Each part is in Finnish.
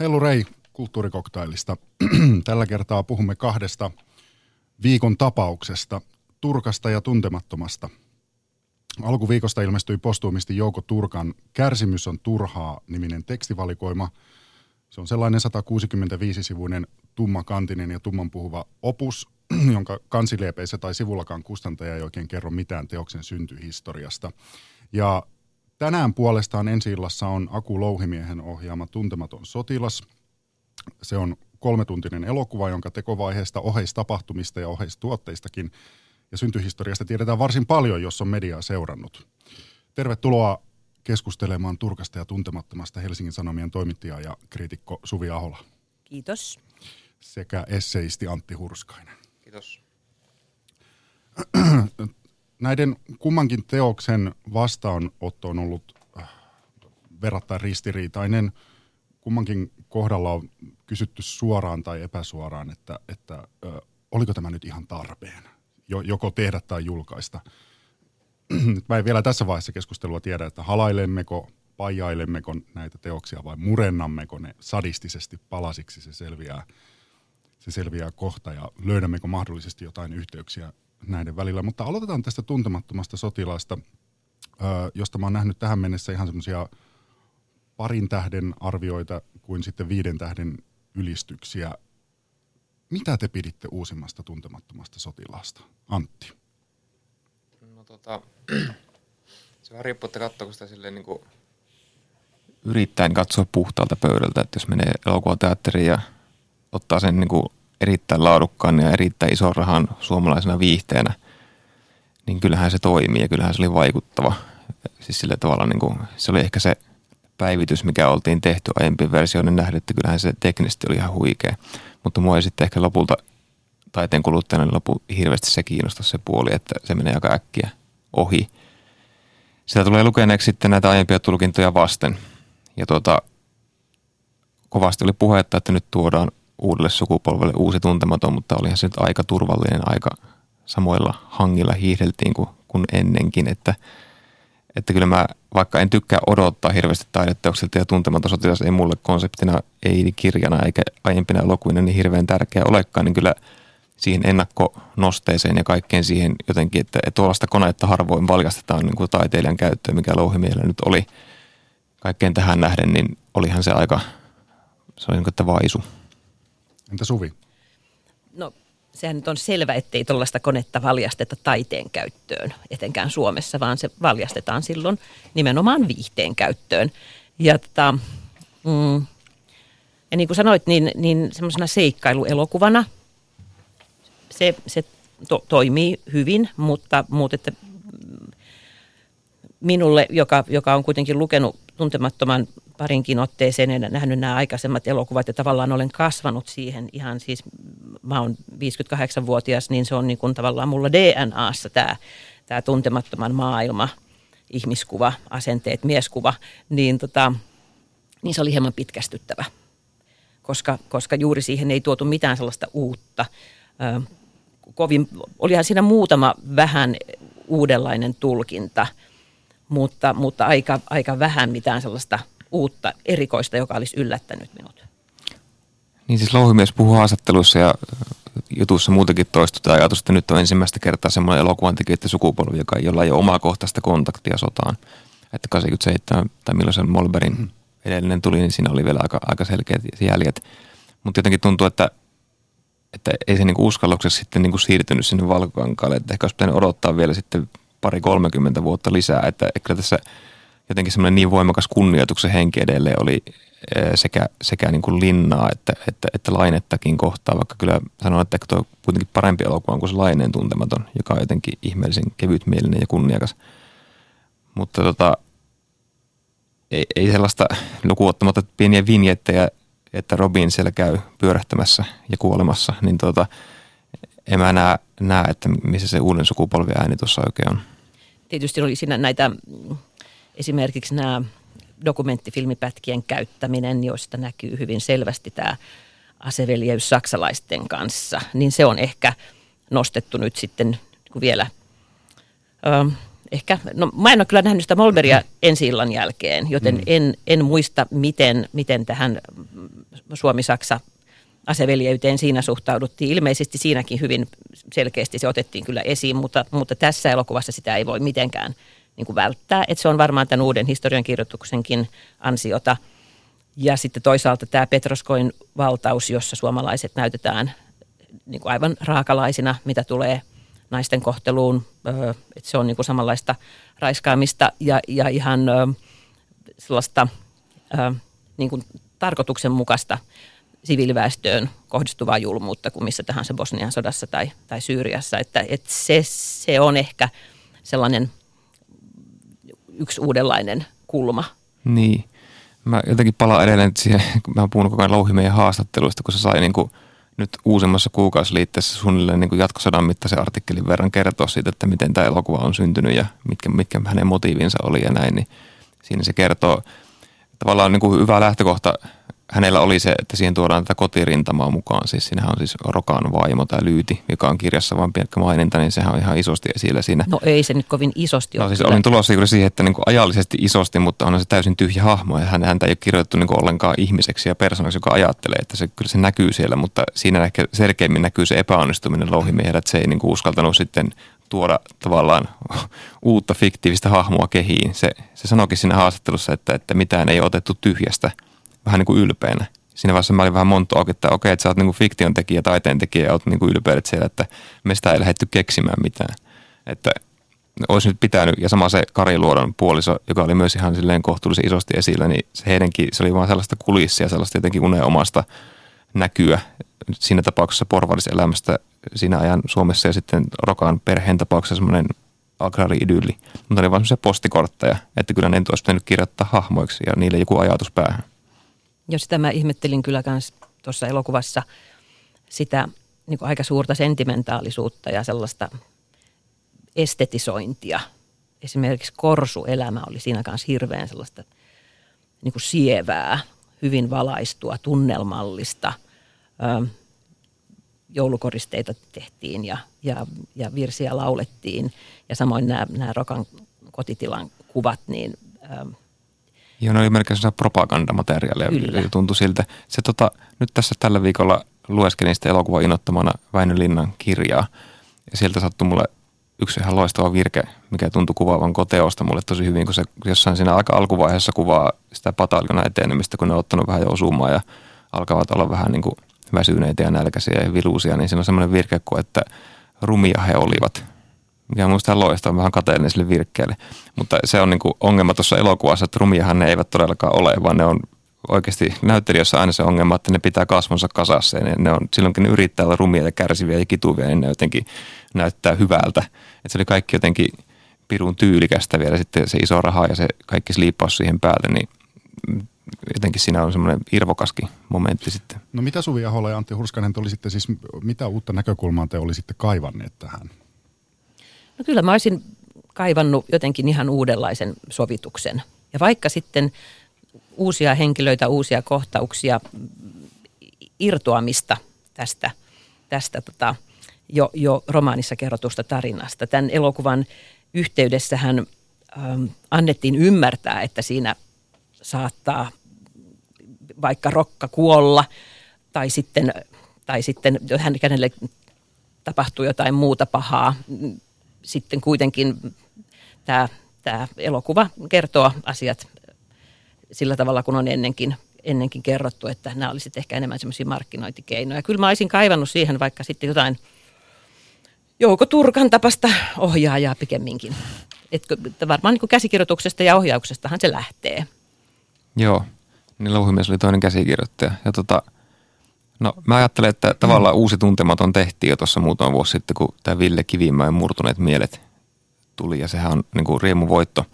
Hellu Rei kulttuurikoktailista. Tällä kertaa puhumme kahdesta viikon tapauksesta, Turkasta ja Tuntemattomasta. Alkuviikosta ilmestyi postuumisti Jouko Turkan Kärsimys on turhaa niminen tekstivalikoima. Se on sellainen 165-sivuinen tummakantinen ja tumman puhuva opus, jonka kansileepeissä tai sivullakaan kustantaja ei oikein kerro mitään teoksen syntyhistoriasta. Ja tänään puolestaan ensi on Aku Louhimiehen ohjaama Tuntematon sotilas. Se on kolmetuntinen elokuva, jonka tekovaiheesta, oheistapahtumista ja oheistuotteistakin ja syntyhistoriasta tiedetään varsin paljon, jos on mediaa seurannut. Tervetuloa keskustelemaan Turkasta ja tuntemattomasta Helsingin Sanomien toimittaja ja kriitikko Suvi Ahola. Kiitos. Sekä esseisti Antti Hurskainen. Kiitos. Näiden kummankin teoksen vastaanotto on ollut äh, verrattain ristiriitainen. Kummankin kohdalla on kysytty suoraan tai epäsuoraan, että, että ö, oliko tämä nyt ihan tarpeen, joko tehdä tai julkaista. Mä en vielä tässä vaiheessa keskustelua tiedä, että halailemmeko, pajailemmeko näitä teoksia vai murennammeko ne sadistisesti palasiksi, se selviää, se selviää kohta ja löydämmekö mahdollisesti jotain yhteyksiä näiden välillä. Mutta aloitetaan tästä tuntemattomasta sotilaasta, josta mä oon nähnyt tähän mennessä ihan semmoisia parin tähden arvioita kuin sitten viiden tähden ylistyksiä. Mitä te piditte uusimmasta tuntemattomasta sotilaasta? Antti. No tota, se vähän riippuu, että katsoako sitä silleen niin kuin yrittäen katsoa puhtaalta pöydältä, että jos menee elokuvateatteriin ja ottaa sen niin kuin erittäin laadukkaan ja erittäin ison rahan suomalaisena viihteenä, niin kyllähän se toimii ja kyllähän se oli vaikuttava. Siis sillä tavalla niin kuin, se oli ehkä se päivitys, mikä oltiin tehty aiempien versioiden nähden, että kyllähän se teknisesti oli ihan huikea. Mutta mua ei sitten ehkä lopulta taiteen kuluttajana niin lopu hirveästi se kiinnostaa se puoli, että se menee aika äkkiä ohi. Sitä tulee lukeneeksi sitten näitä aiempia tulkintoja vasten. Ja tuota, kovasti oli puhetta, että nyt tuodaan uudelle sukupolvelle uusi tuntematon, mutta olihan se nyt aika turvallinen, aika samoilla hangilla hiihdeltiin kuin, kuin ennenkin, että – että kyllä mä, vaikka en tykkää odottaa hirveästi taideteoksilta ja tuntematon sotilas ei mulle konseptina, ei kirjana eikä aiempina elokuvina niin hirveän tärkeä olekaan, niin kyllä siihen ennakkonosteeseen ja kaikkeen siihen jotenkin, että, että tuollaista koneetta harvoin valjastetaan niin kuin taiteilijan käyttöön, mikä louhimielellä nyt oli kaikkeen tähän nähden, niin olihan se aika, se oli niin kuin, että vaisu. Entä Suvi? No sehän nyt on selvä, ettei tuollaista konetta valjasteta taiteen käyttöön, etenkään Suomessa, vaan se valjastetaan silloin nimenomaan viihteen käyttöön. Ja, tota, mm, ja niin kuin sanoit, niin, niin semmoisena seikkailuelokuvana se, se to, toimii hyvin, mutta, mutta että minulle, joka, joka on kuitenkin lukenut tuntemattoman parinkin otteeseen ja nähnyt nämä aikaisemmat elokuvat ja tavallaan olen kasvanut siihen ihan siis, mä oon 58-vuotias, niin se on niin kuin tavallaan mulla DNAssa tämä, tämä tuntemattoman maailma, ihmiskuva, asenteet, mieskuva, niin, tota, niin se oli hieman pitkästyttävä, koska, koska juuri siihen ei tuotu mitään sellaista uutta. Ö, kovin, olihan siinä muutama vähän uudenlainen tulkinta, mutta, mutta aika, aika vähän mitään sellaista – uutta, erikoista, joka olisi yllättänyt minut. Niin siis Louhimies puhuu haastattelussa ja jutussa muutenkin toistutaan ajatus, että nyt on ensimmäistä kertaa semmoinen elokuvan tekijöiden sukupolvi, joka ei ole jo omakohtaista kontaktia sotaan. Että 87 tai milloin se Molberin mm. edellinen tuli, niin siinä oli vielä aika, aika selkeät jäljet. Mutta jotenkin tuntuu, että, että ei se niinku uskalluksessa sitten niinku siirtynyt sinne valkokankaalle, että ehkä olisi pitänyt odottaa vielä sitten pari 30 vuotta lisää, että ehkä tässä – jotenkin semmoinen niin voimakas kunnioituksen henki edelleen oli eh, sekä, sekä niin kuin linnaa että, että, että lainettakin kohtaa, vaikka kyllä sanon, että tuo kuitenkin parempi elokuva kuin se laineen tuntematon, joka on jotenkin ihmeellisen kevytmielinen ja kunniakas. Mutta tota, ei, ei sellaista lukuottamatta pieniä vinjettejä, että Robin siellä käy pyörähtämässä ja kuolemassa, niin tota, en mä näe, näe, että missä se uuden sukupolven ääni tuossa oikein on. Tietysti oli siinä näitä esimerkiksi nämä dokumenttifilmipätkien käyttäminen, joista näkyy hyvin selvästi tämä aseveljeys saksalaisten kanssa, niin se on ehkä nostettu nyt sitten vielä ö, ehkä, no mä en ole kyllä nähnyt sitä Molberia ensi illan jälkeen, joten mm. en, en muista, miten, miten tähän Suomi-Saksa aseveljeyteen siinä suhtauduttiin. Ilmeisesti siinäkin hyvin selkeästi se otettiin kyllä esiin, mutta, mutta tässä elokuvassa sitä ei voi mitenkään niin kuin välttää. Että se on varmaan tämän uuden historiankirjoituksenkin ansiota. Ja sitten toisaalta tämä Petroskoin valtaus, jossa suomalaiset näytetään niin kuin aivan raakalaisina, mitä tulee naisten kohteluun. Että se on niin kuin samanlaista raiskaamista ja, ja ihan sellaista niin kuin tarkoituksenmukaista siviiliväestöön kohdistuvaa julmuutta kuin missä tahansa Bosnian sodassa tai, tai Syyriassa. Että, että se, se on ehkä sellainen yksi uudenlainen kulma. Niin. Mä jotenkin palaan edelleen siihen, kun mä puhun koko ajan Louhimeen haastatteluista, kun se sai niin kuin nyt uusimmassa kuukausiliitteessä suunnilleen niin kuin jatkosodan mittaisen artikkelin verran kertoa siitä, että miten tämä elokuva on syntynyt ja mitkä, mitkä hänen motiivinsa oli ja näin, niin siinä se kertoo tavallaan niin kuin hyvä lähtökohta hänellä oli se, että siihen tuodaan tätä kotirintamaa mukaan. Siis siinähän on siis Rokan vaimo tai Lyyti, joka on kirjassa vain pelkkä maininta, niin sehän on ihan isosti esillä siinä. No ei se nyt kovin isosti ole. No siis olin tulossa juuri siihen, että niin kuin ajallisesti isosti, mutta on se täysin tyhjä hahmo ja hän, häntä ei ole kirjoitettu niin kuin ollenkaan ihmiseksi ja persoonaksi, joka ajattelee, että se kyllä se näkyy siellä, mutta siinä ehkä selkeämmin näkyy se epäonnistuminen louhimiehellä, että se ei niin kuin uskaltanut sitten tuoda tavallaan uutta fiktiivistä hahmoa kehiin. Se, se sanoikin siinä haastattelussa, että, että mitään ei otettu tyhjästä – vähän niin kuin ylpeänä. Siinä vaiheessa mä olin vähän monta auki, että okei, että sä oot niin kuin fiktion tekijä, taiteen tekijä ja oot niin kuin ylpeä siellä, että me sitä ei lähdetty keksimään mitään. Että olisi nyt pitänyt, ja sama se Kari Luodon puoliso, joka oli myös ihan silleen kohtuullisen isosti esillä, niin se heidänkin, se oli vaan sellaista kulissia, sellaista jotenkin uneomasta näkyä siinä tapauksessa porvalliselämästä siinä ajan Suomessa ja sitten Rokan perheen tapauksessa semmoinen agrari-idylli. Mutta oli vaan semmoisia postikortteja, että kyllä ne olisi pitänyt kirjoittaa hahmoiksi ja niille joku ajatus päähän. Ja sitä mä ihmettelin kyllä myös tuossa elokuvassa sitä niin aika suurta sentimentaalisuutta ja sellaista estetisointia. Esimerkiksi korsuelämä oli siinä kanssa hirveän sellaista niin kuin sievää, hyvin valaistua, tunnelmallista. Joulukoristeita tehtiin ja, ja, ja virsiä laulettiin. Ja samoin nämä, nämä Rokan kotitilan kuvat, niin Joo, ne oli melkein propagandamateriaalia. Kyllä. Tuntui siltä. Se tota, nyt tässä tällä viikolla lueskelin sitä elokuvan inottamana Väinö Linnan kirjaa. Ja sieltä sattui mulle yksi ihan loistava virke, mikä tuntui kuvaavan koteosta mulle tosi hyvin, kun se jossain siinä aika alkuvaiheessa kuvaa sitä pataljona etenemistä, kun ne on ottanut vähän jo osumaa ja alkavat olla vähän niin kuin väsyneitä ja nälkäisiä ja viluusia, niin siinä on semmoinen virke kuin, että rumia he olivat – mikä on minusta loistava, vähän kateellinen sille virkkeelle. Mutta se on niin kuin ongelma tuossa elokuvassa, että rumiahan ne eivät todellakaan ole, vaan ne on oikeasti näyttelijöissä aina se ongelma, että ne pitää kasvonsa kasassa ja ne, on, silloinkin ne yrittää olla rumia ja kärsiviä ja kituvia, niin ne jotenkin näyttää hyvältä. Että se oli kaikki jotenkin pirun tyylikästä vielä sitten se iso raha ja se kaikki sliippaus siihen päälle, niin jotenkin siinä on semmoinen irvokaskin momentti sitten. No mitä Suvi Ahola ja Antti Hurskanen, te olisitte siis, mitä uutta näkökulmaa te olisitte kaivanneet tähän? No kyllä mä olisin kaivannut jotenkin ihan uudenlaisen sovituksen. Ja vaikka sitten uusia henkilöitä, uusia kohtauksia, irtoamista tästä, tästä tota, jo, jo romaanissa kerrotusta tarinasta. Tämän elokuvan yhteydessähän ähm, annettiin ymmärtää, että siinä saattaa vaikka rokka kuolla tai sitten, tai sitten hänelle tapahtuu jotain muuta pahaa sitten kuitenkin tämä, tämä elokuva kertoo asiat sillä tavalla, kun on ennenkin, ennenkin kerrottu, että nämä olisivat ehkä enemmän semmoisia markkinointikeinoja. Kyllä mä olisin kaivannut siihen vaikka sitten jotain Jouko Turkan tapasta ohjaajaa pikemminkin. Että varmaan niin käsikirjoituksesta ja ohjauksestahan se lähtee. Joo, niin Louhimies oli toinen käsikirjoittaja. Ja tota, No mä ajattelen, että tavallaan uusi tuntematon tehtiin jo tuossa muutama vuosi sitten, kun tämä Ville Kivimäen murtuneet mielet tuli ja sehän on niin kuin riemuvoitto.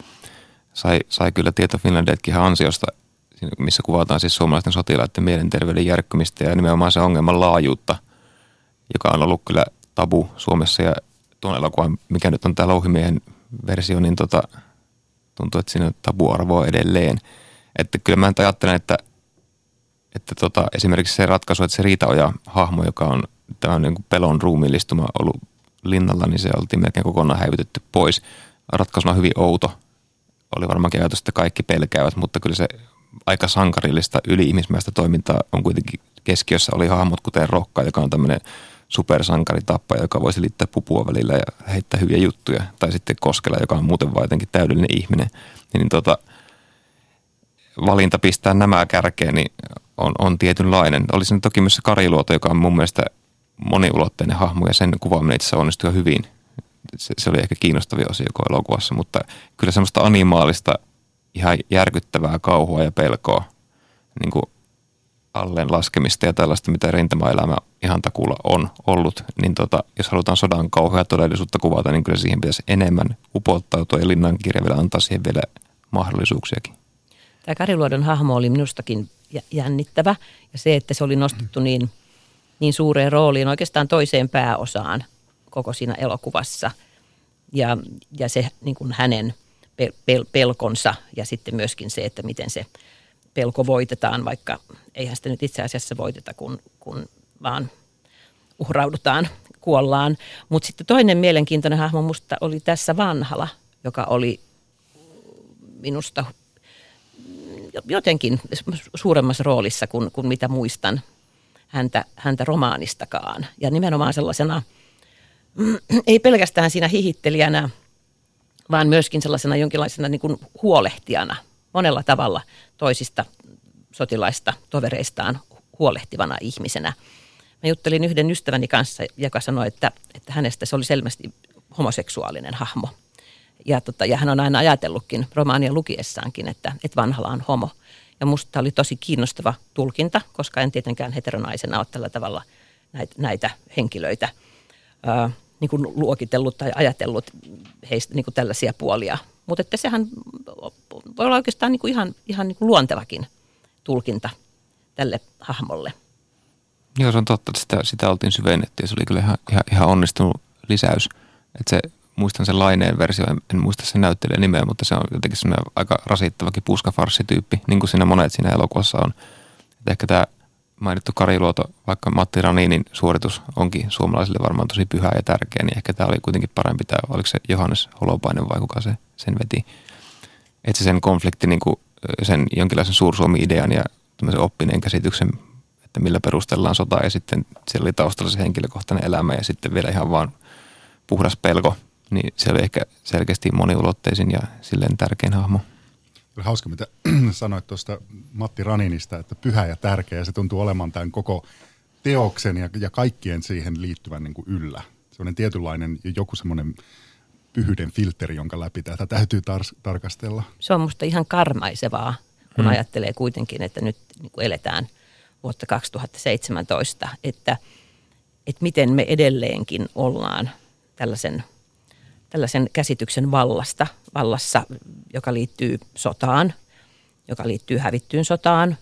Sai, sai kyllä Tieto Finlandetkin ihan ansiosta, missä kuvataan siis suomalaisten sotilaiden mielenterveyden järkkymistä ja nimenomaan se ongelman laajuutta, joka on ollut kyllä tabu Suomessa ja tuon elokuvan, mikä nyt on tämä Louhimiehen versio, niin tota, tuntuu, että siinä on tabuarvoa edelleen. Että kyllä mä ajattelen, että että tota, esimerkiksi se ratkaisu, että se Riitaoja hahmo, joka on tämä niin kuin pelon ruumiillistuma ollut linnalla, niin se oltiin melkein kokonaan häivytetty pois. Ratkaisuna hyvin outo. Oli varmaankin ajatus, että kaikki pelkäävät, mutta kyllä se aika sankarillista yli-ihmismäistä toimintaa on kuitenkin keskiössä oli hahmot kuten Rokka, joka on tämmöinen supersankaritappaja, joka voisi liittää pupua välillä ja heittää hyviä juttuja. Tai sitten Koskela, joka on muuten vaan jotenkin täydellinen ihminen. Niin tota, valinta pistää nämä kärkeen, niin on, on tietynlainen. Olisi toki myös se Kariluoto, joka on mun mielestä moniulotteinen hahmo ja sen kuvaaminen itse onnistui hyvin. Se, se oli ehkä kiinnostavia osia koko elokuvassa, mutta kyllä semmoista animaalista, ihan järkyttävää kauhua ja pelkoa, niin kuin alleen laskemista ja tällaista, mitä rintamaelämä ihan takulla on ollut, niin tota, jos halutaan sodan kauhea todellisuutta kuvata, niin kyllä siihen pitäisi enemmän upottautua ja Linnan kirja vielä antaa siihen vielä mahdollisuuksiakin. Tämä Kariluodon hahmo oli minustakin jännittävä ja se, että se oli nostettu niin, niin suureen rooliin oikeastaan toiseen pääosaan koko siinä elokuvassa ja, ja se niin kuin hänen pel, pel, pelkonsa ja sitten myöskin se, että miten se pelko voitetaan, vaikka eihän sitä nyt itse asiassa voiteta, kun, kun vaan uhraudutaan, kuollaan. Mutta sitten toinen mielenkiintoinen hahmo musta oli tässä Vanhala, joka oli minusta jotenkin suuremmassa roolissa kuin, kuin mitä muistan häntä, häntä romaanistakaan. Ja nimenomaan sellaisena, ei pelkästään siinä hihittelijänä, vaan myöskin sellaisena jonkinlaisena niin kuin huolehtijana monella tavalla toisista sotilaista, tovereistaan huolehtivana ihmisenä. Mä juttelin yhden ystäväni kanssa, joka sanoi, että, että hänestä se oli selvästi homoseksuaalinen hahmo – ja, tota, ja hän on aina ajatellutkin romaania lukiessaankin, että, että vanhalla on homo. Ja musta oli tosi kiinnostava tulkinta, koska en tietenkään heteronaisena ole tällä tavalla näitä, näitä henkilöitä ää, niin kuin luokitellut tai ajatellut heistä niin kuin tällaisia puolia. Mutta että sehän voi olla oikeastaan niin kuin ihan, ihan niin kuin luontevakin tulkinta tälle hahmolle. Joo, se on totta, että sitä, sitä oltiin syvennetty ja se oli kyllä ihan, ihan, ihan onnistunut lisäys. Että se muistan sen laineen versio, en, en muista sen näyttelijän nimeä, mutta se on jotenkin semmoinen aika rasittavakin puskafarssityyppi, niin kuin siinä monet siinä elokuvassa on. Et ehkä tämä mainittu Kariluoto, vaikka Matti Raninin suoritus onkin suomalaisille varmaan tosi pyhä ja tärkeä, niin ehkä tämä oli kuitenkin parempi tämä, oliko se Johannes Holopainen vai kuka se sen veti. Että se sen konflikti, niin kuin sen jonkinlaisen suursuomi-idean ja oppineen käsityksen, että millä perustellaan sotaa ja sitten siellä oli taustalla se henkilökohtainen elämä ja sitten vielä ihan vaan puhdas pelko niin se oli ehkä selkeästi moniulotteisin ja silleen tärkein hahmo. Oli hauska, mitä sanoit tuosta Matti Raninista, että pyhä ja tärkeä, se tuntuu olemaan tämän koko teoksen ja, ja kaikkien siihen liittyvän niin kuin yllä. on tietynlainen joku semmoinen pyhyyden filteri, jonka läpi tätä täytyy tar- tarkastella. Se on musta ihan karmaisevaa, kun hmm. ajattelee kuitenkin, että nyt niin kuin eletään vuotta 2017, että, että miten me edelleenkin ollaan tällaisen – tällaisen käsityksen vallasta, vallassa, joka liittyy sotaan, joka liittyy hävittyyn sotaan,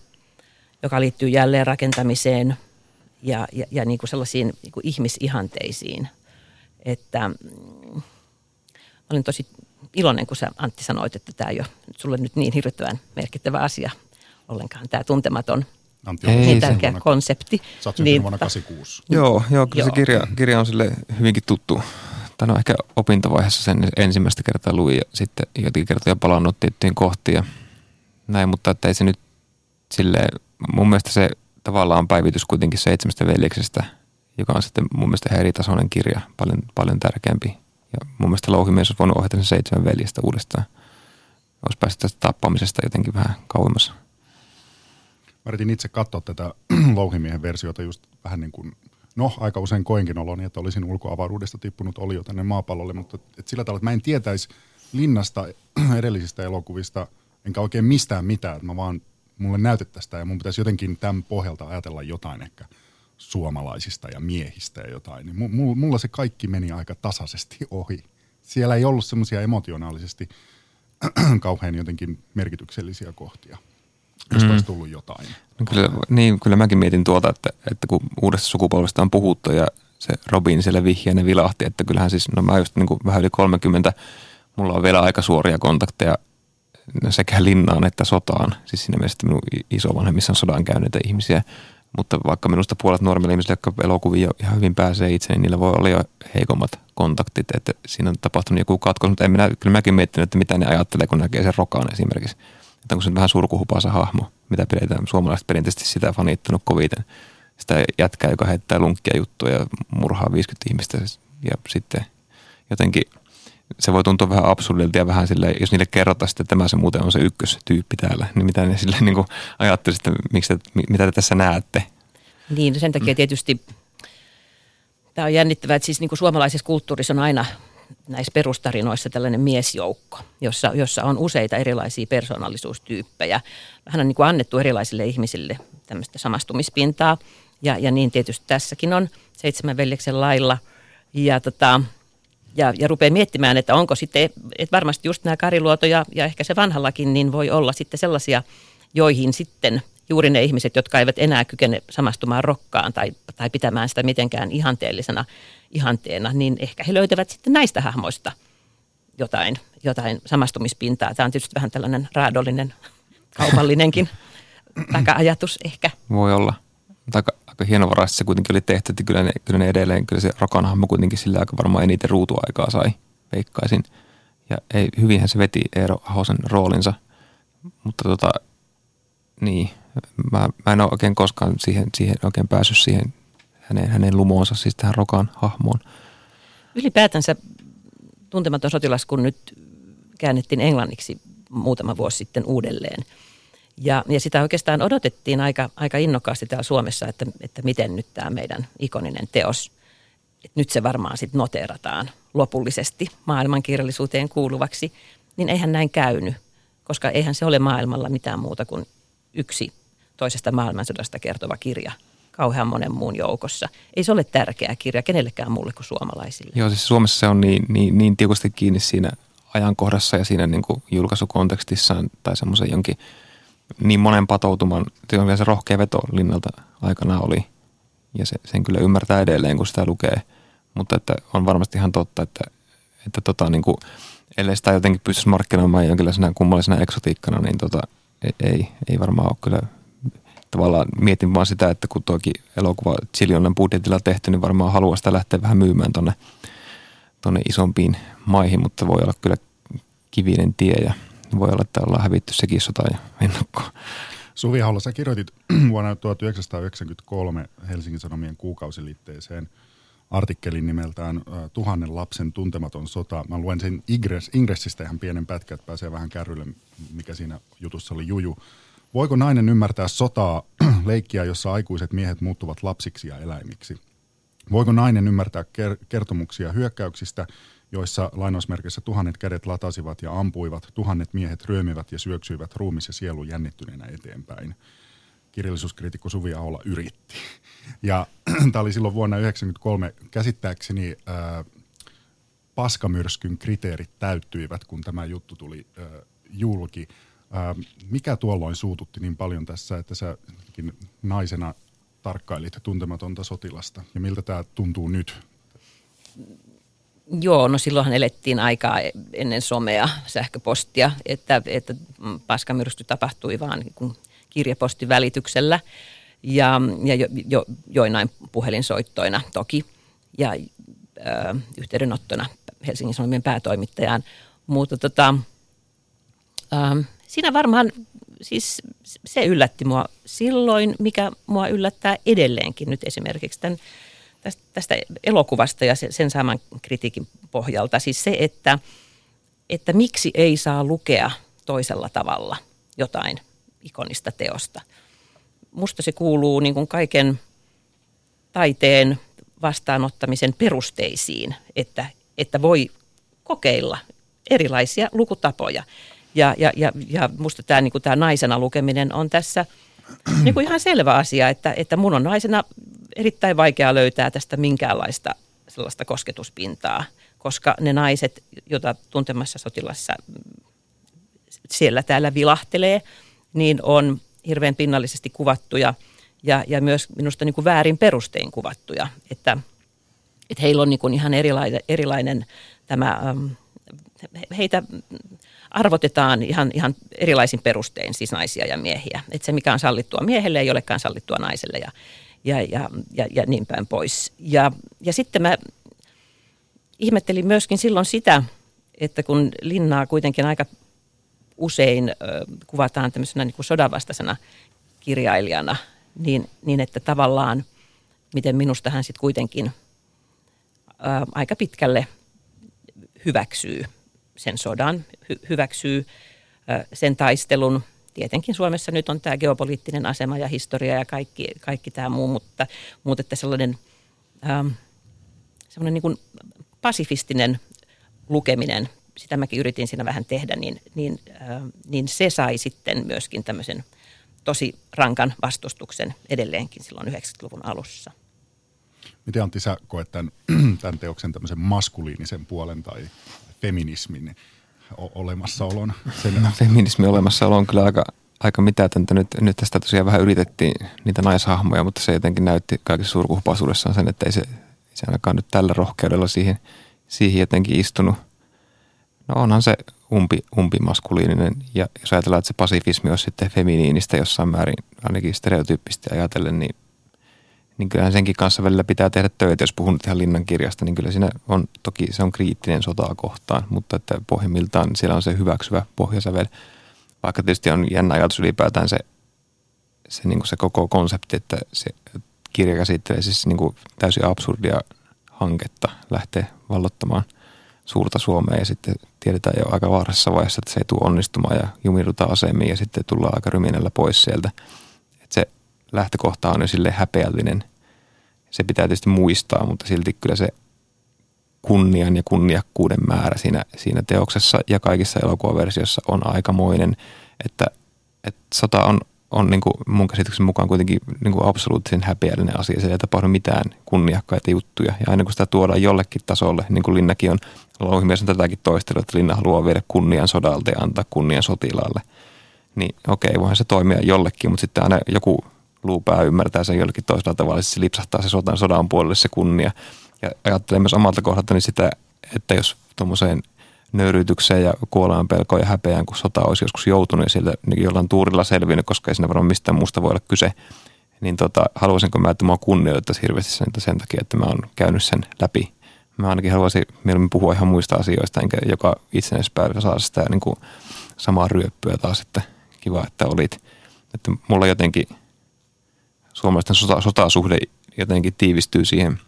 joka liittyy jälleenrakentamiseen ja, ja, ja niin kuin sellaisiin niin kuin ihmisihanteisiin. Että mm, olin tosi iloinen, kun sä Antti sanoit, että tämä ei ole sulle nyt niin hirvittävän merkittävä asia ollenkaan, tämä tuntematon Antti on niin tärkeä vuonna, konsepti. Sä oot niin, vuonna 86. Joo, joo kyllä joo. se kirja, kirja on sille hyvinkin tuttu tai no ehkä opintovaiheessa sen ensimmäistä kertaa luin ja sitten jotenkin kertoja palannut tiettyihin kohtiin ja näin, mutta että ei se nyt silleen, mun mielestä se tavallaan on päivitys kuitenkin seitsemästä veljeksestä, joka on sitten mun mielestä ihan eritasoinen kirja, paljon, paljon tärkeämpi. Ja mun mielestä Louhimies olisi voinut ohjata sen seitsemän veljestä uudestaan. Olisi päässyt tästä tappamisesta jotenkin vähän kauemmas. Mä itse katsoa tätä Louhimiehen versiota just vähän niin kuin No, aika usein koinkin oloni, että olisin ulkoavaruudesta tippunut olio tänne maapallolle, mutta et sillä tavalla, että mä en tietäisi linnasta edellisistä elokuvista, enkä oikein mistään mitään, että mä vaan, mulle näytettäisiin sitä ja mun pitäisi jotenkin tämän pohjalta ajatella jotain ehkä suomalaisista ja miehistä ja jotain. Niin mulla se kaikki meni aika tasaisesti ohi. Siellä ei ollut semmoisia emotionaalisesti kauhean jotenkin merkityksellisiä kohtia jos mm. olisi tullut jotain. No kyllä, niin, kyllä mäkin mietin tuota, että, että kun uudesta sukupolvesta on puhuttu ja se Robin siellä vihjeänä vilahti, että kyllähän siis, no mä just niin kuin vähän yli 30, mulla on vielä aika suoria kontakteja sekä linnaan että sotaan. Siis siinä mielessä, että minun isovanhemmissa on sodan käyneitä ihmisiä. Mutta vaikka minusta puolet nuoremmilla ihmisillä, jotka elokuvia ihan hyvin pääsee itse, niin niillä voi olla jo heikommat kontaktit. Että siinä on tapahtunut joku katkos, mutta en minä, kyllä mäkin miettinyt, että mitä ne ajattelee, kun näkee sen rokaan esimerkiksi Että onko se vähän surkuhupaasa hahmo, mitä pidetään suomalaiset perinteisesti sitä fanittanut koviten. Sitä jätkää, joka heittää lunkkia juttuja ja murhaa 50 ihmistä ja sitten jotenkin se voi tuntua vähän absurdilta ja vähän sille, jos niille kerrotaan että tämä se muuten on se ykköstyyppi täällä, niin mitä ne sille niin ajattelisitte, miksi te, mitä te tässä näette? Niin, sen takia tietysti tämä on jännittävää, että siis niin kuin suomalaisessa kulttuurissa on aina näissä perustarinoissa tällainen miesjoukko, jossa, jossa on useita erilaisia persoonallisuustyyppejä. Vähän on niin kuin annettu erilaisille ihmisille tämmöistä samastumispintaa. Ja, ja niin tietysti tässäkin on seitsemän veljeksen lailla. Ja, tota, ja, ja rupeaa miettimään, että onko sitten, että varmasti just nämä Kariluoto ja, ja ehkä se vanhallakin, niin voi olla sitten sellaisia, joihin sitten – juuri ne ihmiset, jotka eivät enää kykene samastumaan rokkaan tai, tai pitämään sitä mitenkään ihanteellisena ihanteena, niin ehkä he löytävät sitten näistä hahmoista jotain, jotain samastumispintaa. Tämä on tietysti vähän tällainen raadollinen, kaupallinenkin taka-ajatus ehkä. Voi olla. Aika, aika hienovaraisesti se kuitenkin oli tehty, että kyllä ne, kyllä ne edelleen, kyllä se rokan hahmo kuitenkin sillä aika varmaan eniten ruutuaikaa sai, veikkaisin. Ja ei, hyvinhän se veti Eero Ahosen roolinsa, mutta tota, niin, mä, mä en ole oikein koskaan siihen, siihen oikein päässyt siihen hänen, hänen lumoonsa, siis tähän Rokan hahmoon. Ylipäätänsä tuntematon sotilas, kun nyt käännettiin englanniksi muutama vuosi sitten uudelleen. Ja, ja sitä oikeastaan odotettiin aika, aika innokkaasti täällä Suomessa, että, että miten nyt tämä meidän ikoninen teos, että nyt se varmaan sitten noteerataan lopullisesti maailmankirjallisuuteen kuuluvaksi, niin eihän näin käynyt, koska eihän se ole maailmalla mitään muuta kuin yksi toisesta maailmansodasta kertova kirja kauhean monen muun joukossa. Ei se ole tärkeä kirja kenellekään muulle kuin suomalaisille. Joo, siis Suomessa se on niin, niin, niin tiukasti kiinni siinä ajankohdassa ja siinä niin kuin julkaisukontekstissaan tai semmoisen jonkin niin monen patoutuman, se rohkea veto Linnalta aikana oli. Ja se, sen kyllä ymmärtää edelleen, kun sitä lukee. Mutta että on varmasti ihan totta, että, että tota, niin kuin, ellei sitä jotenkin pystyisi markkinoimaan jonkinlaisena kummallisena eksotiikkana, niin tota, ei, ei varmaan ole kyllä tavallaan mietin vaan sitä, että kun tuokin elokuva Chilionen budjetilla tehty, niin varmaan haluaa sitä lähteä vähän myymään tonne, tonne isompiin maihin, mutta voi olla kyllä kivinen tie ja voi olla, että ollaan hävitty sekin sota ja ennakkoon. Suvi Halla, sä kirjoitit vuonna 1993 Helsingin Sanomien kuukausiliitteeseen artikkelin nimeltään Tuhannen lapsen tuntematon sota. Mä luen sen Ingress, Ingressistä ihan pienen pätkän, että pääsee vähän kärrylle, mikä siinä jutussa oli juju. Voiko nainen ymmärtää sotaa, leikkiä, jossa aikuiset miehet muuttuvat lapsiksi ja eläimiksi? Voiko nainen ymmärtää kertomuksia hyökkäyksistä, joissa lainausmerkissä tuhannet kädet latasivat ja ampuivat, tuhannet miehet ryömivät ja syöksyivät ruumis ja sielu jännittyneenä eteenpäin? Kirjallisuuskriitikko Suvi Ahola yritti. Ja tämä oli silloin vuonna 1993 käsittääkseni äh, paskamyrskyn kriteerit täyttyivät, kun tämä juttu tuli äh, julki. Ähm, mikä tuolloin suututti niin paljon tässä, että sä naisena tarkkailit tuntematonta sotilasta ja miltä tämä tuntuu nyt? Joo, no silloinhan elettiin aikaa ennen somea, sähköpostia, että, että paskamyrsty tapahtui vaan niin kirjapostin välityksellä ja, ja jo, jo, joinain puhelinsoittoina toki ja ö, yhteydenottona Helsingin Sanomien päätoimittajaan. Mutta tota, ö, siinä varmaan siis se yllätti mua silloin, mikä mua yllättää edelleenkin nyt esimerkiksi tämän, tästä, tästä elokuvasta ja sen saaman kritiikin pohjalta. Siis se, että, että miksi ei saa lukea toisella tavalla jotain ikonista teosta. Musta se kuuluu niin kuin kaiken taiteen vastaanottamisen perusteisiin, että, että voi kokeilla erilaisia lukutapoja. Ja, ja, ja, ja musta tämä, niin kuin tämä naisena lukeminen on tässä niin kuin ihan selvä asia, että, että mun on naisena erittäin vaikea löytää tästä minkäänlaista sellaista kosketuspintaa, koska ne naiset, joita tuntemassa sotilassa siellä täällä vilahtelee, niin on hirveän pinnallisesti kuvattuja ja, ja myös minusta niin kuin väärin perustein kuvattuja, että, että heillä on niin kuin ihan erilainen, erilainen tämä, heitä arvotetaan ihan, ihan erilaisin perustein, siis naisia ja miehiä. Että se, mikä on sallittua miehelle, ei olekaan sallittua naiselle ja, ja, ja, ja, ja niin päin pois. Ja, ja sitten mä ihmettelin myöskin silloin sitä, että kun Linnaa kuitenkin aika usein ö, kuvataan tämmöisenä niin sodanvastaisena kirjailijana, niin, niin että tavallaan miten minusta hän sitten kuitenkin ö, aika pitkälle hyväksyy sen sodan, hy- hyväksyy sen taistelun. Tietenkin Suomessa nyt on tämä geopoliittinen asema ja historia ja kaikki, kaikki tämä muu, mutta, mutta että sellainen, ähm, sellainen niin kuin pasifistinen lukeminen, sitä mäkin yritin siinä vähän tehdä, niin, niin, äh, niin se sai sitten myöskin tämmöisen tosi rankan vastustuksen edelleenkin silloin 90-luvun alussa. Miten Antti sä koet tämän, tämän teoksen tämmöisen maskuliinisen puolen tai feminismin olemassaolon? Sen... No, feminismin olemassaolo on kyllä aika, aika mitätöntä. Nyt, nyt tästä tosiaan vähän yritettiin niitä naishahmoja, mutta se jotenkin näytti kaikessa surkuhupaisuudessaan sen, että ei se, ei se ainakaan nyt tällä rohkeudella siihen, siihen jotenkin istunut. No onhan se umpi, umpi maskuliininen ja jos ajatellaan, että se pasifismi olisi sitten feminiinistä jossain määrin ainakin stereotyyppisesti ajatellen, niin niin kyllähän senkin kanssa välillä pitää tehdä töitä, jos puhun nyt ihan Linnan kirjasta, niin kyllä siinä on, toki se on kriittinen sotaa kohtaan, mutta että pohjimmiltaan siellä on se hyväksyvä pohjasävel. Vaikka tietysti on jännä ajatus ylipäätään se, se, niin kuin se koko konsepti, että se kirja käsittelee siis niin kuin täysin absurdia hanketta lähtee vallottamaan suurta Suomea ja sitten tiedetään jo aika varhaisessa vaiheessa, että se ei tule onnistumaan ja jumirutaan asemiin ja sitten tullaan aika ryminällä pois sieltä – lähtökohta on jo sille häpeällinen. Se pitää tietysti muistaa, mutta silti kyllä se kunnian ja kunniakkuuden määrä siinä, siinä teoksessa ja kaikissa elokuvaversioissa on aikamoinen, että, että sota on, on niin kuin mun käsityksen mukaan kuitenkin niin kuin absoluuttisen häpeällinen asia. Se ei tapahdu mitään kunniakkaita juttuja. Ja aina kun sitä tuodaan jollekin tasolle, niin kuin Linnakin on, Louhimies on tätäkin toistellut, että Linna haluaa viedä kunnian sodalta ja antaa kunnian sotilaalle. Niin okei, voihan se toimia jollekin, mutta sitten aina joku luupää ymmärtää sen jollakin toisella tavalla, se lipsahtaa se sodan, sodan puolelle se kunnia. Ja ajattelen myös omalta kohdaltani sitä, että jos tuommoiseen nöyryytykseen ja kuoleman pelkoon ja häpeään, kun sota olisi joskus joutunut ja sieltä niin jollain tuurilla selvinnyt, koska ei siinä varmaan mistään muusta voi olla kyse, niin tota, haluaisinko mä, että mua kunnioittaisi hirveästi sen, sen takia, että mä oon käynyt sen läpi. Mä ainakin haluaisin mieluummin puhua ihan muista asioista, enkä joka itsenäispäivä saa sitä niin kuin samaa ryöppyä taas, että kiva, että olit. Että mulla jotenkin – suomalaisten sota, sotasuhde jotenkin tiivistyy siihen.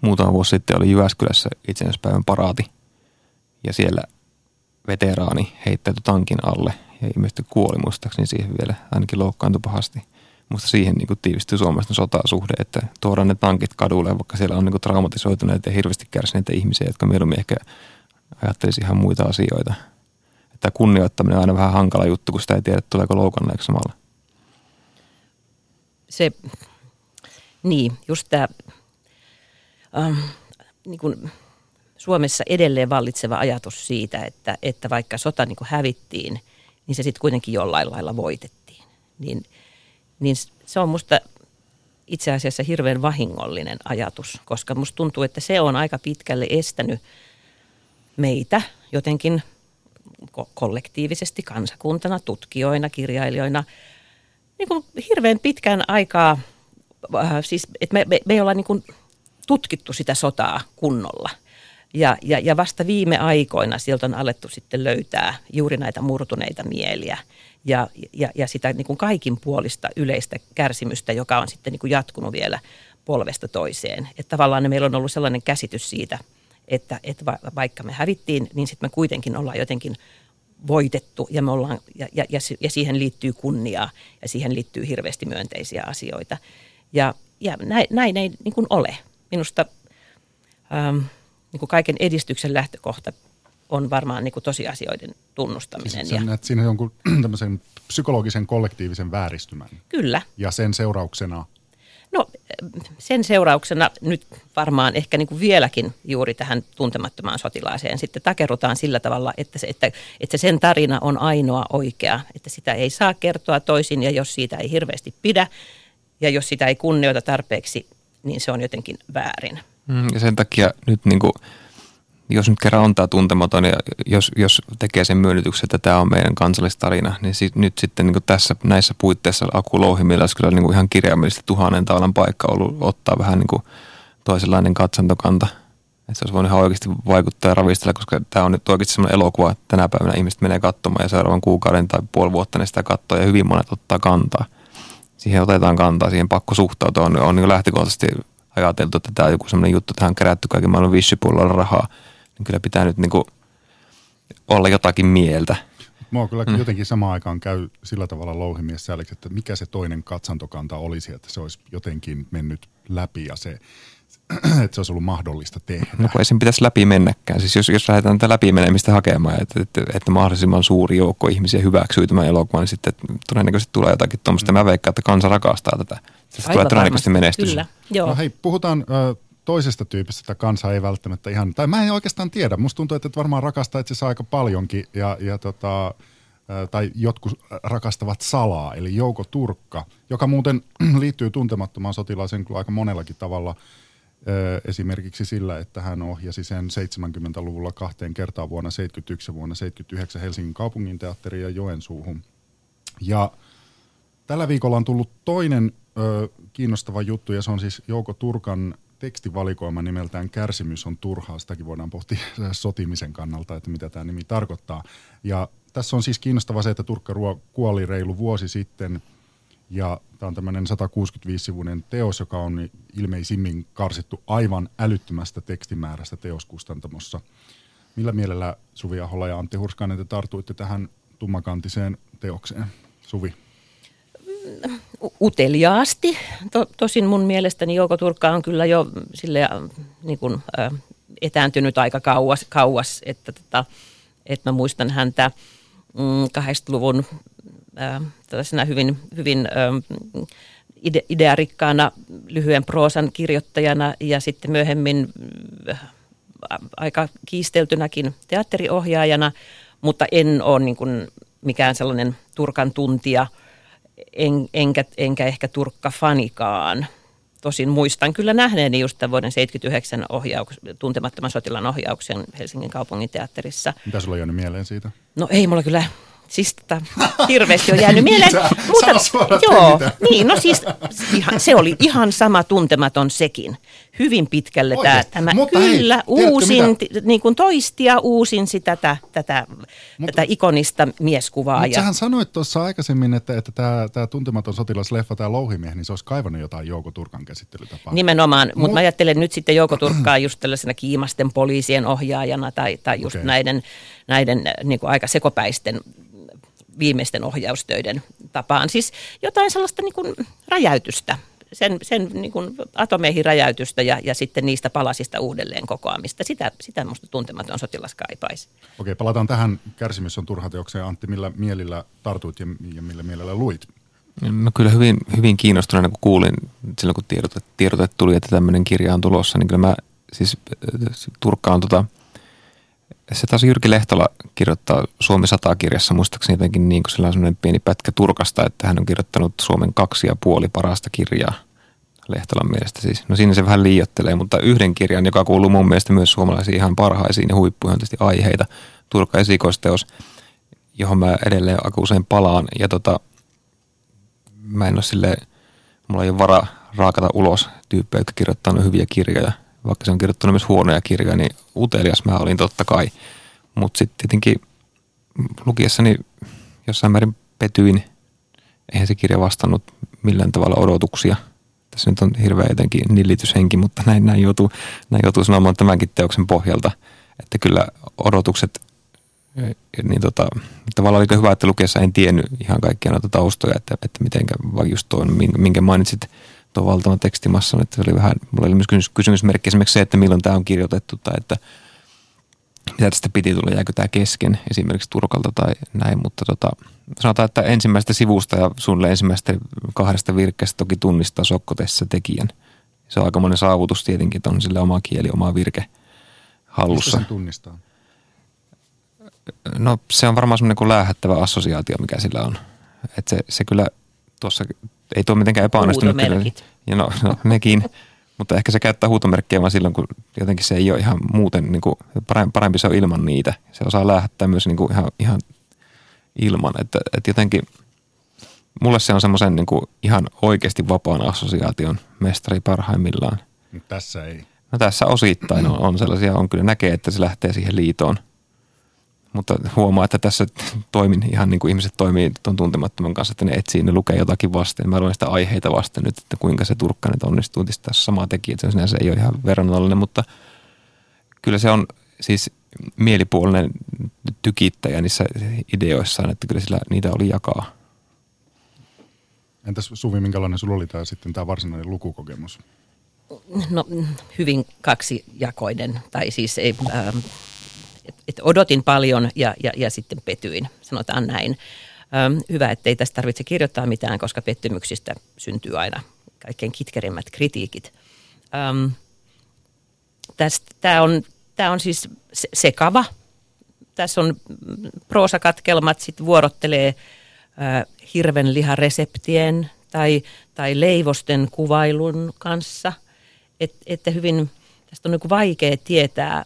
Muutama vuosi sitten oli Jyväskylässä itsenäispäivän paraati ja siellä veteraani heittäytyi tankin alle ja ilmeisesti kuoli muistaakseni siihen vielä, ainakin loukkaantui pahasti. Musta siihen niin kuin tiivistyy suomalaisten sotasuhde, että tuodaan ne tankit kadulle, vaikka siellä on niin kuin traumatisoituneita ja hirveästi kärsineitä ihmisiä, jotka mieluummin ehkä ajattelisi ihan muita asioita. Että kunnioittaminen on aina vähän hankala juttu, kun sitä ei tiedä, tuleeko loukanneeksi samalla se, niin, just tämä ähm, niin kuin Suomessa edelleen vallitseva ajatus siitä, että, että vaikka sota niin kuin hävittiin, niin se sitten kuitenkin jollain lailla voitettiin. Niin, niin se on musta itse asiassa hirveän vahingollinen ajatus, koska musta tuntuu, että se on aika pitkälle estänyt meitä jotenkin kollektiivisesti kansakuntana, tutkijoina, kirjailijoina – niin kuin hirveän pitkän aikaa, äh, siis että me, me, me ei olla niin kuin tutkittu sitä sotaa kunnolla. Ja, ja, ja vasta viime aikoina sieltä on alettu sitten löytää juuri näitä murtuneita mieliä ja, ja, ja sitä niin kuin kaikin puolista yleistä kärsimystä, joka on sitten niin kuin jatkunut vielä polvesta toiseen. Että tavallaan meillä on ollut sellainen käsitys siitä, että, että vaikka me hävittiin, niin sitten me kuitenkin ollaan jotenkin voitettu ja, me ollaan, ja, ja, ja siihen liittyy kunniaa ja siihen liittyy hirveästi myönteisiä asioita. Ja, ja näin, näin ei niin kuin ole. Minusta ähm, niin kuin kaiken edistyksen lähtökohta on varmaan niin kuin tosiasioiden tunnustaminen. Siis ja, näet siinä jonkun tämmöisen psykologisen kollektiivisen vääristymän. Kyllä. Ja sen seurauksena No sen seurauksena nyt varmaan ehkä niin kuin vieläkin juuri tähän tuntemattomaan sotilaaseen sitten takerrutaan sillä tavalla, että se, että, että se sen tarina on ainoa oikea, että sitä ei saa kertoa toisin ja jos siitä ei hirveästi pidä ja jos sitä ei kunnioita tarpeeksi, niin se on jotenkin väärin. Mm, ja sen takia nyt niin kuin jos nyt kerran on tämä tuntematon ja jos, jos tekee sen myönnytyksen, että tämä on meidän kansallistarina, niin sit, nyt sitten niin tässä näissä puitteissa Aku Louhimilla olisi kyllä niin ihan kirjaimellisesti tuhannen taalan paikka ollut ottaa vähän niin kuin toisenlainen katsantokanta Että se olisi voinut ihan oikeasti vaikuttaa ja ravistella, koska tämä on nyt oikeasti sellainen elokuva, että tänä päivänä ihmiset menee katsomaan ja seuraavan kuukauden tai puoli vuotta ne sitä katsoo ja hyvin monet ottaa kantaa. Siihen otetaan kantaa, siihen pakko suhtautua. On, on niin lähtökohtaisesti ajateltu, että tämä on joku sellainen juttu, että hän on kerätty kaiken maailman vissipulloilla rahaa. Niin kyllä pitää nyt niin kuin olla jotakin mieltä. Mua kyllä mm. jotenkin samaan aikaan käy sillä tavalla louhimies sääliksi, että mikä se toinen katsantokanta olisi, että se olisi jotenkin mennyt läpi ja se, että se olisi ollut mahdollista tehdä. No kun ei sen pitäisi läpi mennäkään. Siis jos, jos lähdetään tätä läpi menemistä hakemaan, että, että, että mahdollisimman suuri joukko ihmisiä hyväksyy tämän elokuvan, niin sitten todennäköisesti tulee jotakin tuommoista. Mm. Mä veikkaan, että kansa rakastaa tätä. Se tulee todennäköisesti menestys. Kyllä, joo. No hei, puhutaan ö, toisesta tyypistä, että kansa ei välttämättä ihan, tai mä en oikeastaan tiedä. Musta tuntuu, että et varmaan rakastaa itse asiassa aika paljonkin ja, ja tota, tai jotkut rakastavat salaa, eli Jouko Turkka, joka muuten liittyy tuntemattomaan sotilaaseen kyllä aika monellakin tavalla – esimerkiksi sillä, että hän ohjasi sen 70-luvulla kahteen kertaan vuonna 71 ja vuonna 79 Helsingin kaupungin teatteriin ja Joensuuhun. Ja tällä viikolla on tullut toinen ö, kiinnostava juttu ja se on siis Jouko Turkan tekstivalikoima nimeltään Kärsimys on turhaa. Sitäkin voidaan pohtia sotimisen kannalta, että mitä tämä nimi tarkoittaa. Ja tässä on siis kiinnostava se, että Turkka kuoli reilu vuosi sitten – ja tämä on tämmöinen 165-sivuinen teos, joka on ilmeisimmin karsittu aivan älyttömästä tekstimäärästä teoskustantamossa. Millä mielellä Suvi Ahola ja Antti Hurskainen te tartuitte tähän tummakantiseen teokseen? Suvi? Uteliaasti. To, tosin mun mielestäni Jouko Turkka on kyllä jo sille äh, niin kuin, äh, etääntynyt aika kauas, kauas että, tota, että mä muistan häntä mm, 80-luvun tällaisena hyvin, hyvin ide, idearikkaana lyhyen proosan kirjoittajana ja sitten myöhemmin aika kiisteltynäkin teatteriohjaajana, mutta en ole niin kuin mikään sellainen Turkan tuntija, en, enkä, enkä ehkä Turkka-fanikaan. Tosin muistan kyllä nähneeni just tämän vuoden 79 ohjauks, tuntemattoman sotilan ohjauksen Helsingin kaupungin teatterissa. Mitä sulla on jäänyt mieleen siitä? No ei mulla kyllä Siis tota, hirveästi on jäänyt mieleen. Mutta, suoraan, joo, niin, no siis ihan, se oli ihan sama tuntematon sekin. Hyvin pitkälle tämä, tämä Mutta kyllä, hei, uusin, niin kuin toistia uusin sitä, tätä, tätä, Mut, tätä ikonista mieskuvaa. Mutta ja... sähän sanoit tuossa aikaisemmin, että, että tämä, tämä tuntematon sotilasleffa, tämä louhimieh, niin se olisi kaivannut jotain Jouko Turkan käsittelytapaa. Nimenomaan, mutta Mut... mä ajattelen nyt sitten Jouko Turkkaa just tällaisena kiimasten poliisien ohjaajana tai, tai just okay. näiden, näiden niin kuin aika sekopäisten viimeisten ohjaustöiden tapaan. Siis jotain sellaista niin kuin räjäytystä, sen, sen niin kuin atomeihin räjäytystä ja, ja sitten niistä palasista uudelleen kokoamista. Sitä, sitä minusta tuntematon sotilas kaipaisi. Okei, palataan tähän Kärsimys on turha teokseen. Antti, millä mielillä tartuit ja, ja millä mielellä luit? Mä kyllä hyvin, hyvin kiinnostuneena, kun kuulin silloin, kun tiedotet, tiedotet tuli, että tämmöinen kirja on tulossa, niin kyllä mä siis Turkka on tota, se taas Jyrki Lehtola kirjoittaa Suomi 100 kirjassa muistaakseni jotenkin niin kuin sellainen pieni pätkä Turkasta, että hän on kirjoittanut Suomen kaksi ja puoli parasta kirjaa. Lehtolan mielestä siis. No siinä se vähän liiottelee, mutta yhden kirjan, joka kuuluu mun mielestä myös suomalaisiin ihan parhaisiin ja huippuihin tietysti aiheita, Turka esikoisteos, johon mä edelleen aika usein palaan. Ja tota, mä en ole silleen, mulla ei ole vara raakata ulos tyyppejä, jotka kirjoittaa hyviä kirjoja – vaikka se on kirjoittanut myös huonoja kirjoja, niin utelias mä olin totta kai. Mutta sitten tietenkin lukiessani jossain määrin petyin. Eihän se kirja vastannut millään tavalla odotuksia. Tässä nyt on hirveä jotenkin nillityshenki, mutta näin, näin, joutuu, näin joutuu sanomaan tämänkin teoksen pohjalta. Että kyllä odotukset, niin tota, tavallaan oli hyvä, että lukiessa en tiennyt ihan kaikkia noita taustoja, että, että miten vaikka just tuon, minkä mainitsit – tuo valtava tekstimassa, että se oli vähän, mulla oli myös kysymysmerkki esimerkiksi se, että milloin tämä on kirjoitettu tai että mitä tästä piti tulla, jääkö tämä kesken esimerkiksi Turkalta tai näin, mutta tota, sanotaan, että ensimmäistä sivusta ja suunnilleen ensimmäistä kahdesta virkkeestä toki tunnistaa Sokkotessa tekijän. Se on aika monen saavutus tietenkin, että on sille oma kieli, oma virke hallussa. Mistä tunnistaa? No se on varmaan semmoinen kuin läähättävä assosiaatio, mikä sillä on. Että se, se kyllä tuossa ei tuo mitenkään epäonnistunut. Ja no, no nekin, mutta ehkä se käyttää huutomerkkiä vaan silloin, kun jotenkin se ei ole ihan muuten, niin kuin, parempi se on ilman niitä. Se osaa lähettää myös niin kuin ihan, ihan ilman, että, että jotenkin mulle se on semmoisen niin kuin ihan oikeasti vapaan assosiaation mestari parhaimmillaan. Tässä ei. No tässä osittain on, on sellaisia, on kyllä näkee, että se lähtee siihen liitoon. Mutta huomaa, että tässä toimin ihan niin kuin ihmiset toimii tuon tuntemattoman kanssa, että ne etsii, ne lukee jotakin vasten. Mä luen sitä aiheita vasten nyt, että kuinka se turkka nyt onnistuu. Tässä sama tekijä, että se ei ole ihan verrannollinen, mutta kyllä se on siis mielipuolinen tykittäjä niissä ideoissaan, että kyllä sillä niitä oli jakaa. Entäs Suvi, minkälainen sulla oli tämä sitten tämä varsinainen lukukokemus? No hyvin kaksijakoinen, tai siis ei, ähm, et, et odotin paljon ja, ja, ja sitten petyin, sanotaan näin. Ähm, hyvä, ettei tästä tarvitse kirjoittaa mitään, koska pettymyksistä syntyy aina kaikkein kitkerimmät kritiikit. Tämä on, on siis sekava. Tässä on proosakatkelmat, sitten vuorottelee äh, hirven lihareseptien tai, tai leivosten kuvailun kanssa. Et, että hyvin, tästä on niin vaikea tietää,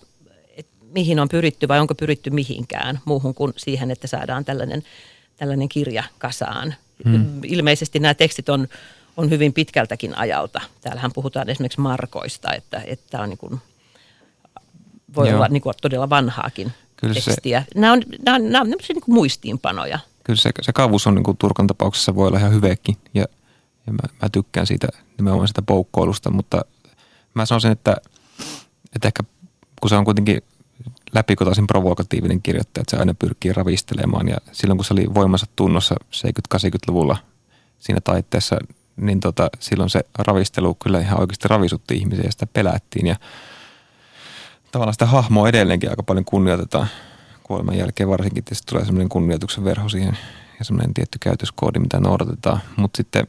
mihin on pyritty vai onko pyritty mihinkään muuhun kuin siihen, että saadaan tällainen, tällainen kirja kasaan. Hmm. Ilmeisesti nämä tekstit on, on hyvin pitkältäkin ajalta. Täällähän puhutaan esimerkiksi markoista, että, että on niin kuin, voi Joo. olla niin kuin todella vanhaakin Kyllä tekstiä. Se... Nämä on, nämä on, nämä on niin kuin muistiinpanoja kyllä se, se kavus on niin kuin Turkan tapauksessa voi olla ihan hyvekin ja, ja mä, mä, tykkään siitä nimenomaan sitä poukkoilusta, mutta mä sanoisin, että, että ehkä kun se on kuitenkin läpikotaisin provokatiivinen kirjoittaja, että se aina pyrkii ravistelemaan. Ja silloin kun se oli voimansa tunnossa 70-80-luvulla siinä taitteessa, niin tota, silloin se ravistelu kyllä ihan oikeasti ravisutti ihmisiä ja sitä pelättiin. Ja tavallaan sitä hahmoa edelleenkin aika paljon kunnioitetaan kuoleman jälkeen. Varsinkin tietysti tulee semmoinen kunnioituksen verho siihen ja semmoinen tietty käytöskoodi, mitä noudatetaan. Mutta sitten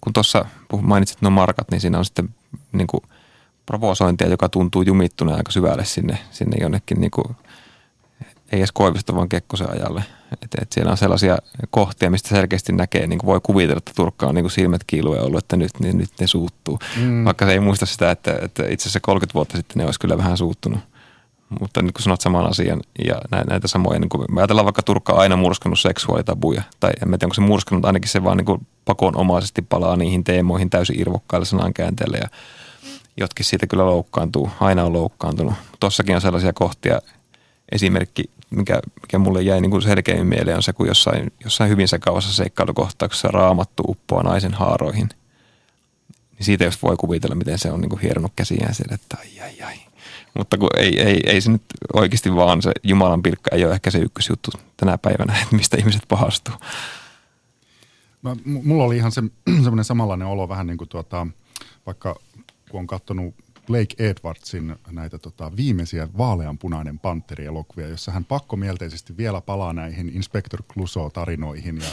kun tuossa mainitsit nuo markat, niin siinä on sitten niin kuin provosointia, joka tuntuu jumittuneen aika syvälle sinne, sinne jonnekin niin kuin, ei edes Koivisto, vaan Kekkosen ajalle. Et, et siellä on sellaisia kohtia, mistä selkeästi näkee, niin kuin voi kuvitella, että Turkka on niin kuin silmät kiiluen ollut, että nyt, niin, nyt ne suuttuu. Mm. Vaikka se ei muista sitä, että, että itse asiassa 30 vuotta sitten ne olisi kyllä vähän suuttunut mutta niin kuin sanot saman asian ja näitä samoja, niin kuin, me ajatellaan vaikka Turkka on aina murskannut seksuaalitabuja, tai en tiedä onko se murskannut, ainakin se vaan niin pakonomaisesti palaa niihin teemoihin täysin irvokkaille sanankäänteille ja jotkin siitä kyllä loukkaantuu, aina on loukkaantunut. Tossakin on sellaisia kohtia, esimerkki, mikä, mikä mulle jäi niin kuin selkeimmin mieleen on se, kun jossain, jossain hyvin sekavassa seikkailukohtauksessa raamattu uppoaa naisen haaroihin. Niin siitä jos voi kuvitella, miten se on niin kuin hieronut käsiään siellä, että ai ai ai mutta kun ei, ei, ei se nyt oikeasti vaan se Jumalan pilkka ei ole ehkä se ykkösjuttu tänä päivänä, että mistä ihmiset pahastuu. Mä, mulla oli ihan se, semmoinen samanlainen olo vähän niin kuin tuota, vaikka kun on katsonut Blake Edwardsin näitä tota, viimeisiä vaaleanpunainen panteri-elokuvia, jossa hän pakkomielteisesti vielä palaa näihin Inspector Clouseau-tarinoihin ja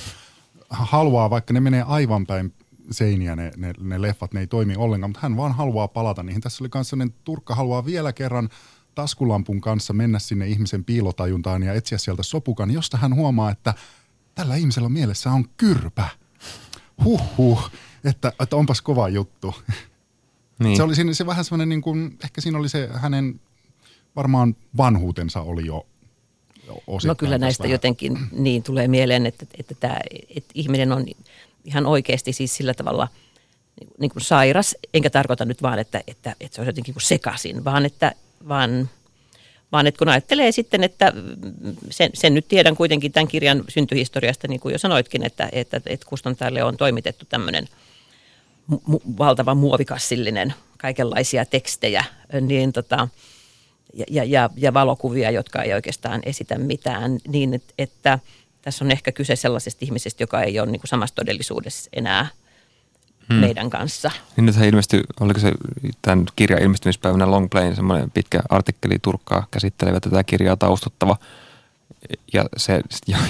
haluaa, vaikka ne menee aivan päin seiniä ne, ne, ne leffat, ne ei toimi ollenkaan, mutta hän vaan haluaa palata niihin. Tässä oli myös sellainen Turkka haluaa vielä kerran taskulampun kanssa mennä sinne ihmisen piilotajuntaan ja etsiä sieltä sopukan, josta hän huomaa, että tällä ihmisellä mielessä on kyrpä. Huhhuh, että, että onpas kova juttu. Niin. Se oli siinä, se vähän semmoinen, niin kuin, ehkä siinä oli se hänen, varmaan vanhuutensa oli jo No kyllä näistä vähän. jotenkin niin tulee mieleen, että, että, tämä, että ihminen on ihan oikeasti siis sillä tavalla niin kuin sairas, enkä tarkoita nyt vaan, että, että, että se on jotenkin kuin sekaisin, vaan että, vaan, vaan että kun ajattelee sitten, että sen, sen nyt tiedän kuitenkin tämän kirjan syntyhistoriasta, niin kuin jo sanoitkin, että, että, että kustantajalle on toimitettu tämmöinen mu- valtava muovikassillinen kaikenlaisia tekstejä, niin tota, ja, ja, ja valokuvia, jotka ei oikeastaan esitä mitään, niin että, että tässä on ehkä kyse sellaisesta ihmisestä, joka ei ole niin kuin samassa todellisuudessa enää hmm. meidän kanssa. Niin nythän ilmestyi, oliko se tämän kirjan ilmestymispäivänä Long Plain, semmoinen pitkä artikkeli Turkkaa käsittelevä tätä kirjaa taustuttava. Ja se,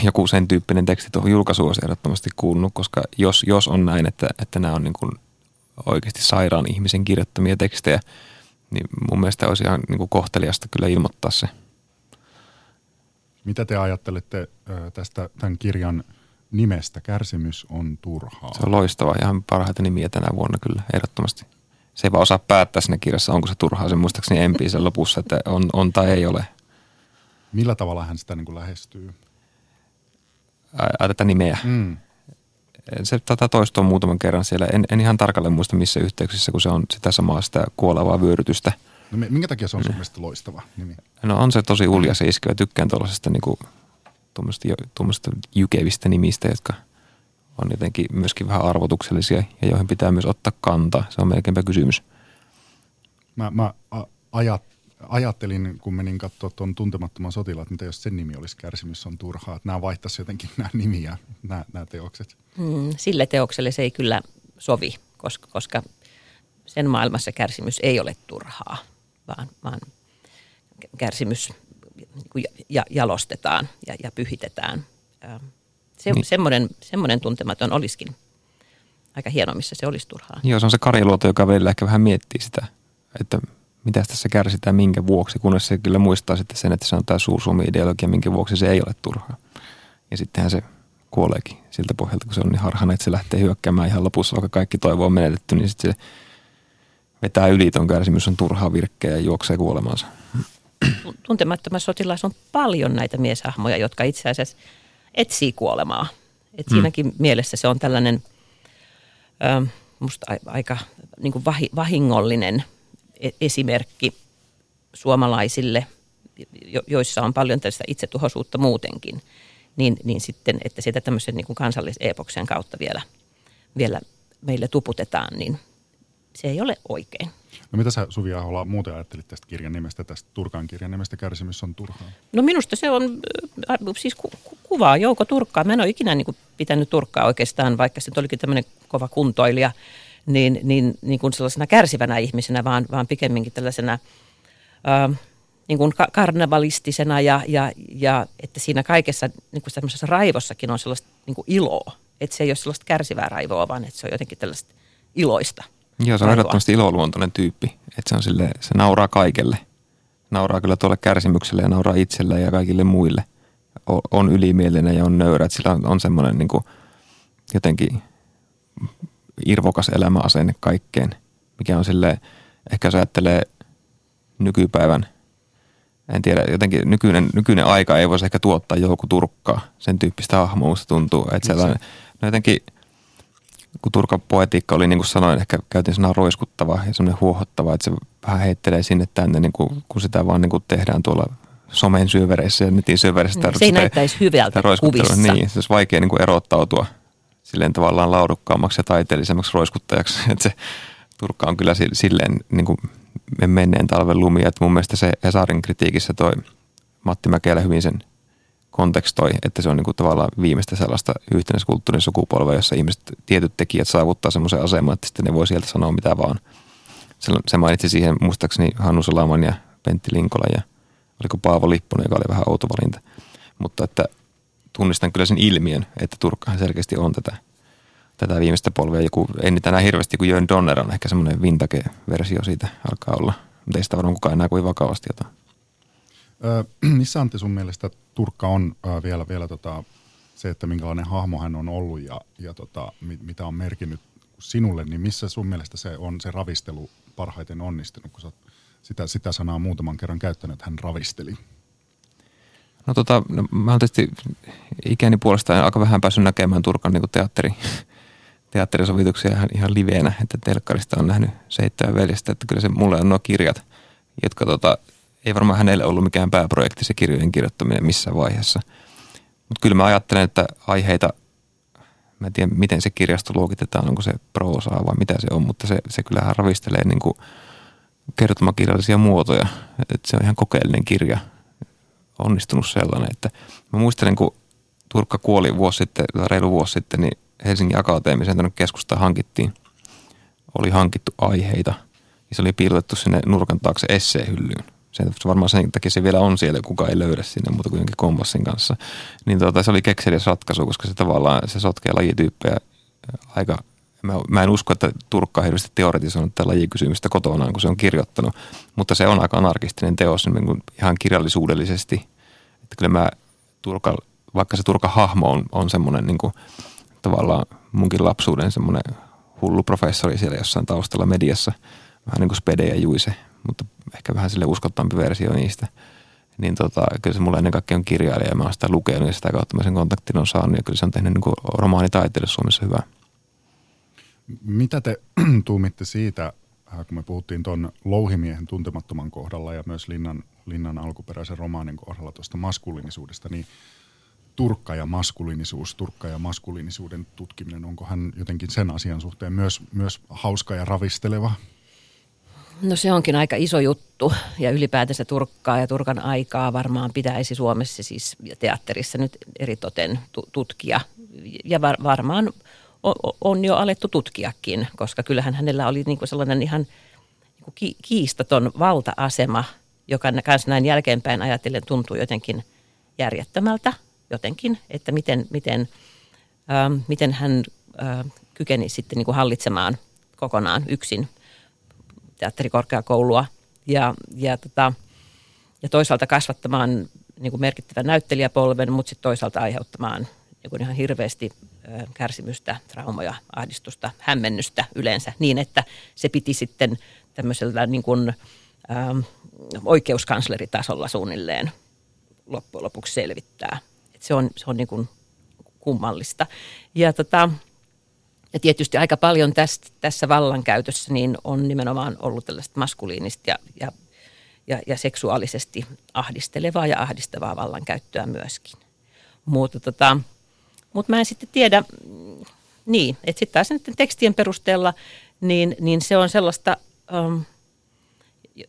joku sen tyyppinen teksti tuohon julkaisuun olisi ehdottomasti kuulunut, koska jos, jos on näin, että, että nämä on niin kuin oikeasti sairaan ihmisen kirjoittamia tekstejä, niin mun mielestä olisi ihan niin kuin kohteliasta kyllä ilmoittaa se – mitä te ajattelette tästä tämän kirjan nimestä? Kärsimys on turhaa. Se on loistava. Ihan parhaita nimiä tänä vuonna kyllä, ehdottomasti. Se ei vaan osaa päättää siinä kirjassa, onko se turhaa. Se muistaakseni empii sen lopussa, että on, on tai ei ole. Millä tavalla hän sitä niin kuin lähestyy? Ai, tätä nimeä. Mm. Se tätä toistuu muutaman kerran siellä. En, en ihan tarkalleen muista missä yhteyksissä, kun se on sitä samaa sitä kuolevaa vyörytystä. No minkä takia se on sun mielestä loistava nimi? No on se tosi ulja se iskevä. Tykkään tuollaisesta niinku, tuommoisesta jykevistä nimistä, jotka on jotenkin myöskin vähän arvotuksellisia ja joihin pitää myös ottaa kantaa. Se on melkeinpä kysymys. Mä, mä ajat, ajattelin, kun menin katsoa tuon tuntemattoman sotilaat, mitä jos sen nimi olisi kärsimys on turhaa. Että nämä vaihtaisi jotenkin nämä nimiä, nämä, nämä teokset. Mm, sille teokselle se ei kyllä sovi, koska, koska sen maailmassa kärsimys ei ole turhaa, vaan, vaan kärsimys niin ja, jalostetaan ja, ja pyhitetään. Se, niin. semmoinen, semmoinen tuntematon olisikin aika hieno, missä se olisi turhaa. Joo, se on se kariluoto, joka välillä ehkä vähän miettii sitä, että mitä tässä kärsitään, minkä vuoksi, kunnes se kyllä muistaa sitten sen, että se on tämä suursuomi-ideologia, minkä vuoksi se ei ole turhaa. Ja sittenhän se kuoleekin siltä pohjalta, kun se on niin harhana, että se lähtee hyökkäämään ihan lopussa, vaikka kaikki toivo on menetetty, niin sitten se vetää yli ton kärsimys on turhaa virkkejä ja juoksee kuolemansa. Tuntemattomassa sotilaassa on paljon näitä mieshahmoja, jotka itse asiassa etsii kuolemaa. Et mm. siinäkin mielessä se on tällainen ö, musta aika niin kuin vahingollinen E-, esimerkki suomalaisille, joissa on paljon tällaista itsetuhoisuutta muutenkin, niin, niin sitten, että sitä tämmöisen niin kansalliseepoksen kautta vielä, vielä meille tuputetaan, niin se ei ole oikein. No mitä sä Suvi Ahola muuten ajattelit tästä kirjan nimestä, tästä Turkan kirjan nimestä Kärsimys on turhaa? No minusta se on äh, siis ku, ku, kuvaa Jouko Turkkaa. Mä en ole ikinä niin kuin, pitänyt Turkkaa oikeastaan, vaikka se olikin tämmöinen kova kuntoilija – niin, niin, niin kuin sellaisena kärsivänä ihmisenä, vaan, vaan pikemminkin tällaisena ää, niin kuin karnevalistisena ja, ja, ja että siinä kaikessa niin kuin tämmöisessä raivossakin on sellaista niin kuin iloa. Että se ei ole sellaista kärsivää raivoa, vaan että se on jotenkin tällaista iloista. Joo, se on ehdottomasti iloluontoinen tyyppi. Että se on sille, se nauraa kaikelle. Nauraa kyllä tuolle kärsimykselle ja nauraa itselle ja kaikille muille. O, on ylimielinen ja on nöyrä. Että sillä on, on semmoinen niin kuin jotenkin irvokas elämäasenne kaikkeen, mikä on sille ehkä jos ajattelee nykypäivän, en tiedä, jotenkin nykyinen, nykyinen aika ei voisi ehkä tuottaa joku Turkkaa, sen tyyppistä hahmoa, musta tuntuu, että sellainen, no jotenkin, kun Turkan poetiikka oli niin kuin sanoin, ehkä käytin sanaa roiskuttava ja semmoinen huohottava, että se vähän heittelee sinne tänne, niin kuin, kun sitä vaan niin kuin tehdään tuolla somen syövereissä ja netin syövereissä. Mm, se ei näyttäisi hyvältä kuvissa. Niin, se olisi vaikea niin kuin erottautua – silleen tavallaan laadukkaammaksi ja taiteellisemmaksi roiskuttajaksi. Että se Turkka on kyllä silleen niin kuin menneen talven lumia. Että mun mielestä se Hesarin kritiikissä toi Matti Mäkelä hyvin sen kontekstoi, että se on niin kuin tavallaan viimeistä sellaista yhtenäiskulttuurin sukupolvea, jossa ihmiset, tietyt tekijät saavuttaa semmoisen aseman, että sitten ne voi sieltä sanoa mitä vaan. Se, mainitsi siihen muistaakseni Hannu Salaman ja Pentti Linkola ja oliko Paavo Lipponen, joka oli vähän outo valinta. Mutta että tunnistan kyllä sen ilmiön, että Turkkahan selkeästi on tätä, tätä viimeistä polvea. Joku, ei niitä enää hirveästi, kun Jön Donner on ehkä semmoinen vintage-versio siitä alkaa olla. Mutta ei sitä varmaan kukaan enää kuin vakavasti jotain. Öö, missä Antti sun mielestä Turkka on öö, vielä, vielä tota, se, että minkälainen hahmo hän on ollut ja, ja tota, mit, mitä on merkinnyt sinulle, niin missä sun mielestä se on se ravistelu parhaiten onnistunut, kun sä sitä, sitä sanaa muutaman kerran käyttänyt, että hän ravisteli? No tota, no, mä oon tietysti ikäni puolestaan aika vähän päässyt näkemään Turkan niin teatteri, teatterisovituksia ihan, ihan liveenä, että telkkarista on nähnyt seitsemän veljestä, että kyllä se mulle on nuo kirjat, jotka tota, ei varmaan hänelle ollut mikään pääprojekti se kirjojen kirjoittaminen missään vaiheessa. Mutta kyllä mä ajattelen, että aiheita, mä en tiedä miten se kirjasto luokitetaan, onko se proosaa vai mitä se on, mutta se, se kyllähän ravistelee niin kuin kertomakirjallisia muotoja. että se on ihan kokeellinen kirja – onnistunut sellainen, että mä muistelen, kun Turkka kuoli vuosi sitten, reilu vuosi sitten, niin Helsingin Akateemisen tänne keskustaan hankittiin, oli hankittu aiheita, ja se oli piilotettu sinne nurkan taakse esseehyllyyn. Sen, varmaan sen takia se vielä on siellä, kuka ei löydä sinne muuta kuin jonkin kompassin kanssa. Niin tuota, se oli kekseliäs ratkaisu, koska se tavallaan se sotkee lajityyppejä aika Mä, mä en usko, että Turkka on hirveästi teoretisoinut tätä lajikysymystä kotonaan, kun se on kirjoittanut, mutta se on aika anarkistinen teos niin kuin ihan kirjallisuudellisesti. Että kyllä mä Turka, vaikka se Turkan hahmo on, on semmoinen niin kuin, tavallaan munkin lapsuuden semmoinen hullu professori siellä jossain taustalla mediassa, vähän niin kuin Spede ja Juise, mutta ehkä vähän sille uskottavampi versio niistä. niin tota, kyllä se mulle ennen kaikkea on kirjailija ja mä oon sitä lukenut ja sitä kautta mä sen kontaktin on saanut ja kyllä se on tehnyt niin romaanitaiteelle Suomessa hyvää. Mitä te tuumitte siitä, äh, kun me puhuttiin tuon Louhimiehen tuntemattoman kohdalla ja myös Linnan, Linnan alkuperäisen romaanin kohdalla tuosta maskuliinisuudesta, niin turkka ja maskuliinisuus, turkka ja maskuliinisuuden tutkiminen, onko hän jotenkin sen asian suhteen myös, myös hauska ja ravisteleva? No se onkin aika iso juttu ja ylipäätänsä Turkkaa ja Turkan aikaa varmaan pitäisi Suomessa siis teatterissa nyt eritoten tutkia. Ja var, varmaan on jo alettu tutkiakin, koska kyllähän hänellä oli niin kuin sellainen ihan niin kiistaton valta-asema, joka kanssa näin jälkeenpäin ajatellen tuntuu jotenkin järjettömältä jotenkin, että miten, miten, ähm, miten hän äh, kykeni sitten niin kuin hallitsemaan kokonaan yksin teatterikorkeakoulua ja, ja, tota, ja toisaalta kasvattamaan niin kuin merkittävän näyttelijäpolven, mutta sitten toisaalta aiheuttamaan niin kuin ihan hirveästi kärsimystä, traumoja, ahdistusta, hämmennystä yleensä niin, että se piti sitten tämmöisellä niin kuin, ähm, oikeuskansleritasolla suunnilleen loppujen lopuksi selvittää. Se on, se on niin kuin kummallista. Ja, tota, ja tietysti aika paljon tästä, tässä vallankäytössä niin on nimenomaan ollut tällaista maskuliinista ja, ja, ja, ja seksuaalisesti ahdistelevaa ja ahdistavaa vallankäyttöä myöskin. Mutta tota, mutta mä en sitten tiedä, niin, että sitten taas näiden tekstien perusteella, niin, niin se on sellaista, ähm,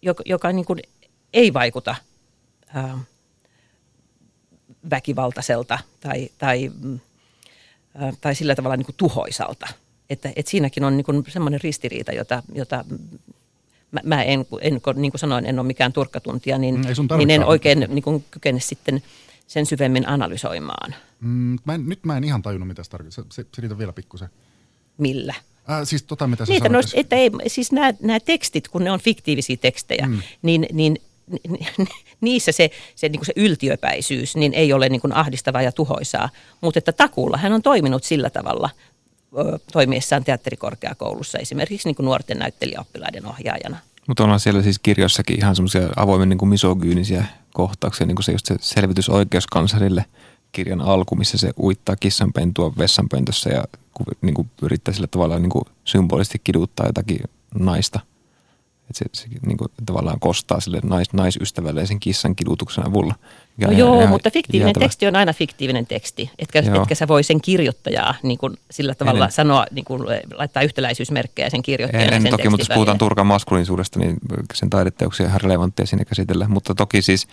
joka, joka niin kuin ei vaikuta ähm, väkivaltaiselta tai, tai, äh, tai sillä tavalla niin kuin tuhoisalta. Että, että siinäkin on niin kuin semmoinen ristiriita, jota, jota mä, mä en, en, niin kuin sanoin, en ole mikään turkkatuntija, niin, niin en oikein niin kuin kykene sitten – sen syvemmin analysoimaan. Mm, mä en, nyt mä en ihan tajunnut, mitä se tarkoittaa. Se, se vielä pikkusen. Millä? Äh, siis tota, mitä Niitä sanoit, no, että ei, siis nämä, nämä tekstit, kun ne on fiktiivisiä tekstejä, mm. niin, niin niissä se, se, niin kuin se yltiöpäisyys niin ei ole niin kuin ahdistavaa ja tuhoisaa. Mutta että takuulla hän on toiminut sillä tavalla ö, toimiessaan teatterikorkeakoulussa esimerkiksi niin kuin nuorten näyttelijäoppilaiden ohjaajana. Mutta onhan siellä siis kirjossakin ihan semmoisia avoimen niin kuin misogyynisiä kohtauksia, niin kuin se just se selvitys oikeuskanslerille kirjan alku, missä se uittaa kissanpentua vessanpöntössä ja niin kuin yrittää sillä tavalla niin kuin symbolisesti kiduttaa jotakin naista – että se, se niin kuin, tavallaan kostaa sille nais, naisystävälle sen kissan kidutuksen avulla. No joo, ja, mutta fiktiivinen jäätävä. teksti on aina fiktiivinen teksti. Etkä, etkä sä voi sen kirjoittajaa niin kuin, sillä tavalla en, sanoa, niin kuin, laittaa yhtäläisyysmerkkejä sen kirjoittajan en, en sen toki, mutta jos puhutaan Turkan maskuliinisuudesta, niin sen taideteoksia on ihan relevanttia siinä käsitellä. Mutta toki siis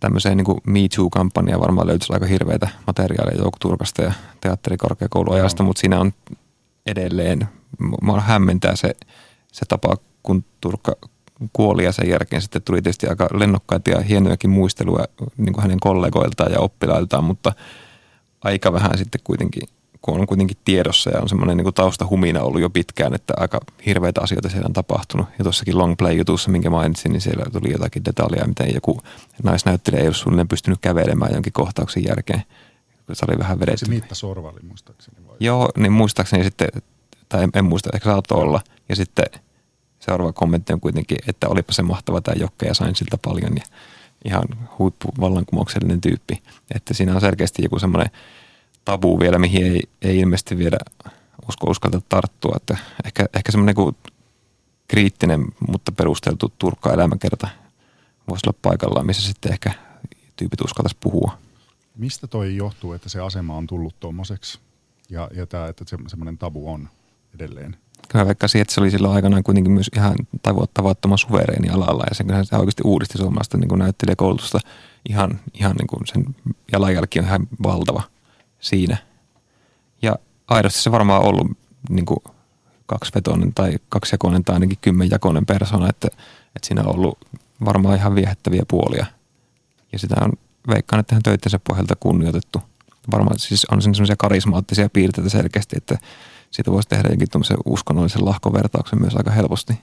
tämmöiseen niin Me Too-kampanjaan varmaan löytyisi aika hirveitä materiaaleja Joukko Turkasta ja teatterikorkeakouluajasta, no. mutta siinä on edelleen, mua hämmentää se, se tapa, kun Turkka kuoli ja sen jälkeen sitten tuli tietysti aika lennokkaita ja hienojakin muisteluja niin kuin hänen kollegoiltaan ja oppilailtaan, mutta aika vähän sitten kuitenkin, kun on kuitenkin tiedossa ja on semmoinen niin taustahumina ollut jo pitkään, että aika hirveitä asioita siellä on tapahtunut. Ja tuossakin Long Play-jutussa, minkä mainitsin, niin siellä tuli jotakin detaljia, miten joku naisnäyttelijä ei ole suunnilleen pystynyt kävelemään jonkin kohtauksen jälkeen. Se oli vähän vedetty. Se Miitta Sorvali muistaakseni vai? Joo, niin muistaakseni sitten, tai en, en muista, ehkä saattoi olla. Ja sitten seuraava kommentti on kuitenkin, että olipa se mahtava tämä Jokke ja sain siltä paljon ja ihan huippuvallankumouksellinen tyyppi. Että siinä on selkeästi joku semmoinen tabu vielä, mihin ei, ei ilmeisesti vielä usko uskalta tarttua. Että ehkä, ehkä semmoinen kuin kriittinen, mutta perusteltu turkka elämäkerta voisi olla paikallaan, missä sitten ehkä tyypit uskaltaisi puhua. Mistä toi johtuu, että se asema on tullut tuommoiseksi ja, ja tämä, että se, semmoinen tabu on edelleen? Kyllä vaikka että se oli silloin aikanaan kuitenkin myös ihan tavattoman suvereeni alalla ja sen, se oikeasti uudisti suomalaista niin näyttelijäkoulutusta ihan, ihan niin kuin sen jalanjälki on ihan valtava siinä. Ja aidosti se varmaan ollut niin kuin kaksivetoinen tai kaksijakoinen tai ainakin kymmenjakoinen persona, että, että siinä on ollut varmaan ihan viehättäviä puolia. Ja sitä on veikkaan, että hän töittensä pohjalta kunnioitettu. Varmaan siis on sellaisia karismaattisia piirteitä selkeästi, että siitä voisi tehdä jokin uskonnollisen lahkovertauksen myös aika helposti.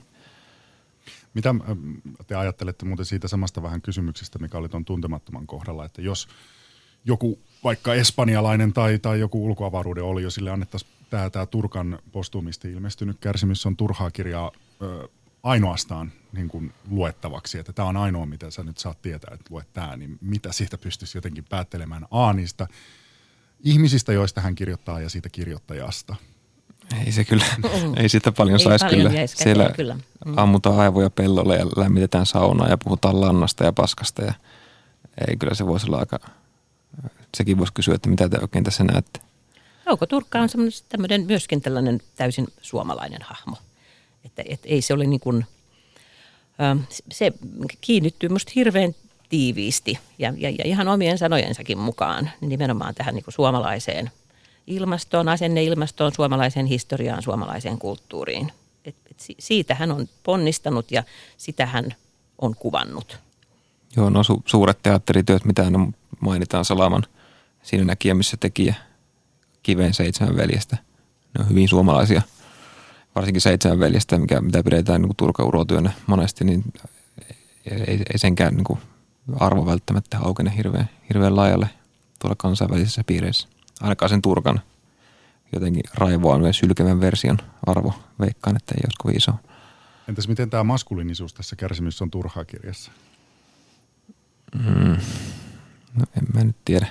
Mitä äh, te ajattelette muuten siitä samasta vähän kysymyksestä, mikä oli tuon tuntemattoman kohdalla, että jos joku vaikka espanjalainen tai, tai joku ulkoavaruuden oli jo sille annettaisiin tämä, tämä Turkan postuumisti ilmestynyt kärsimys on turhaa kirjaa ö, ainoastaan niin kuin luettavaksi, että tämä on ainoa, mitä sä nyt saat tietää, että luet tämä, niin mitä siitä pystyisi jotenkin päättelemään A niistä ihmisistä, joista hän kirjoittaa ja siitä kirjoittajasta. Ei se kyllä, ei sitä paljon saisi kyllä. Siellä kyllä. Mm. ammutaan aivoja pellolle ja lämmitetään saunaa ja puhutaan lannasta ja paskasta ja ei kyllä se voisi olla aika, sekin voisi kysyä, että mitä te oikein tässä näette. Jouko Turkka on tämmöinen myöskin tällainen täysin suomalainen hahmo. Että, että ei se ole niin kuin, se kiinnittyy musta hirveän tiiviisti ja, ja, ja ihan omien sanojensakin mukaan niin nimenomaan tähän niin kuin suomalaiseen ilmastoon, asenneilmastoon, suomalaiseen historiaan, suomalaiseen kulttuuriin. Et, et siitä hän on ponnistanut ja sitä hän on kuvannut. Joo, no su- suuret teatterityöt, mitä aina mainitaan Salaman siinä näkijä, missä tekijä Kiveen seitsemän veljestä. Ne on hyvin suomalaisia, varsinkin seitsemän veljestä, mikä, mitä pidetään niin turkaurotyönä monesti, niin ei, ei senkään niin kuin arvo välttämättä aukene hirveän, hirveän laajalle tuolla kansainvälisissä piireissä. Ainakaan sen Turkan jotenkin raivoa myös sylkevän version arvo. Veikkaan, että ei olisi kovin iso. Entäs miten tämä maskuliinisuus tässä kärsimyssä on turhaa kirjassa? Mm. No en mä nyt tiedä.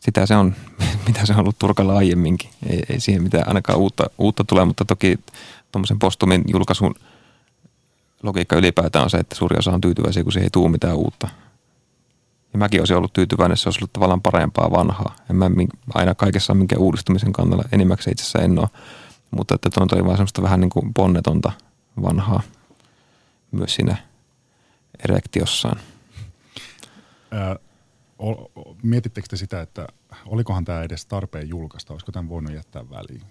Sitä se on, mitä se on ollut Turkalla aiemminkin. Ei, ei siihen mitään ainakaan uutta, uutta tule, mutta toki tuommoisen postumin julkaisun – logiikka ylipäätään on se, että suuri osa on tyytyväisiä, kun se ei tule mitään uutta. Ja mäkin olisin ollut tyytyväinen, se olisi ollut tavallaan parempaa vanhaa. En mä aina kaikessa minkä uudistumisen kannalla, enimmäkseen itse asiassa en ole. Mutta että tuon oli vaan semmoista vähän niin kuin ponnetonta vanhaa myös siinä erektiossaan. Ää, mietittekö te sitä, että olikohan tämä edes tarpeen julkaista? Olisiko tämän voinut jättää väliin?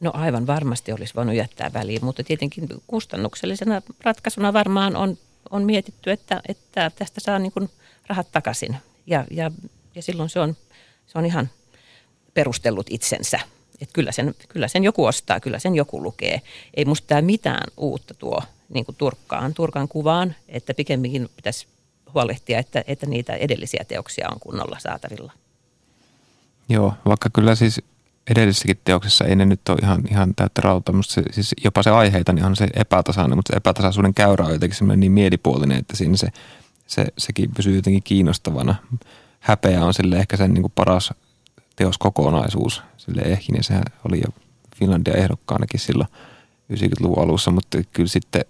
No aivan varmasti olisi voinut jättää väliin, mutta tietenkin kustannuksellisena ratkaisuna varmaan on, on mietitty, että, että tästä saa niin kuin rahat takaisin. Ja, ja, ja silloin se on, se on ihan perustellut itsensä. Et kyllä, sen, kyllä sen joku ostaa, kyllä sen joku lukee. Ei musta tämä mitään uutta tuo niin kuin Turkkaan, Turkan kuvaan, että pikemminkin pitäisi huolehtia, että, että niitä edellisiä teoksia on kunnolla saatavilla. Joo, vaikka kyllä siis edellisessäkin teoksessa ei ne nyt ole ihan, ihan täyttä rauta, mutta se, siis jopa se aiheita niin on se epätasainen, mutta se epätasaisuuden käyrä on jotenkin semmoinen niin mielipuolinen, että siinä se, se, sekin pysyy jotenkin kiinnostavana. Häpeä on sille ehkä sen niin kuin paras teoskokonaisuus. Sille ehkä, niin sehän oli jo Finlandia ehdokkaanakin silloin 90-luvun alussa, mutta kyllä sitten,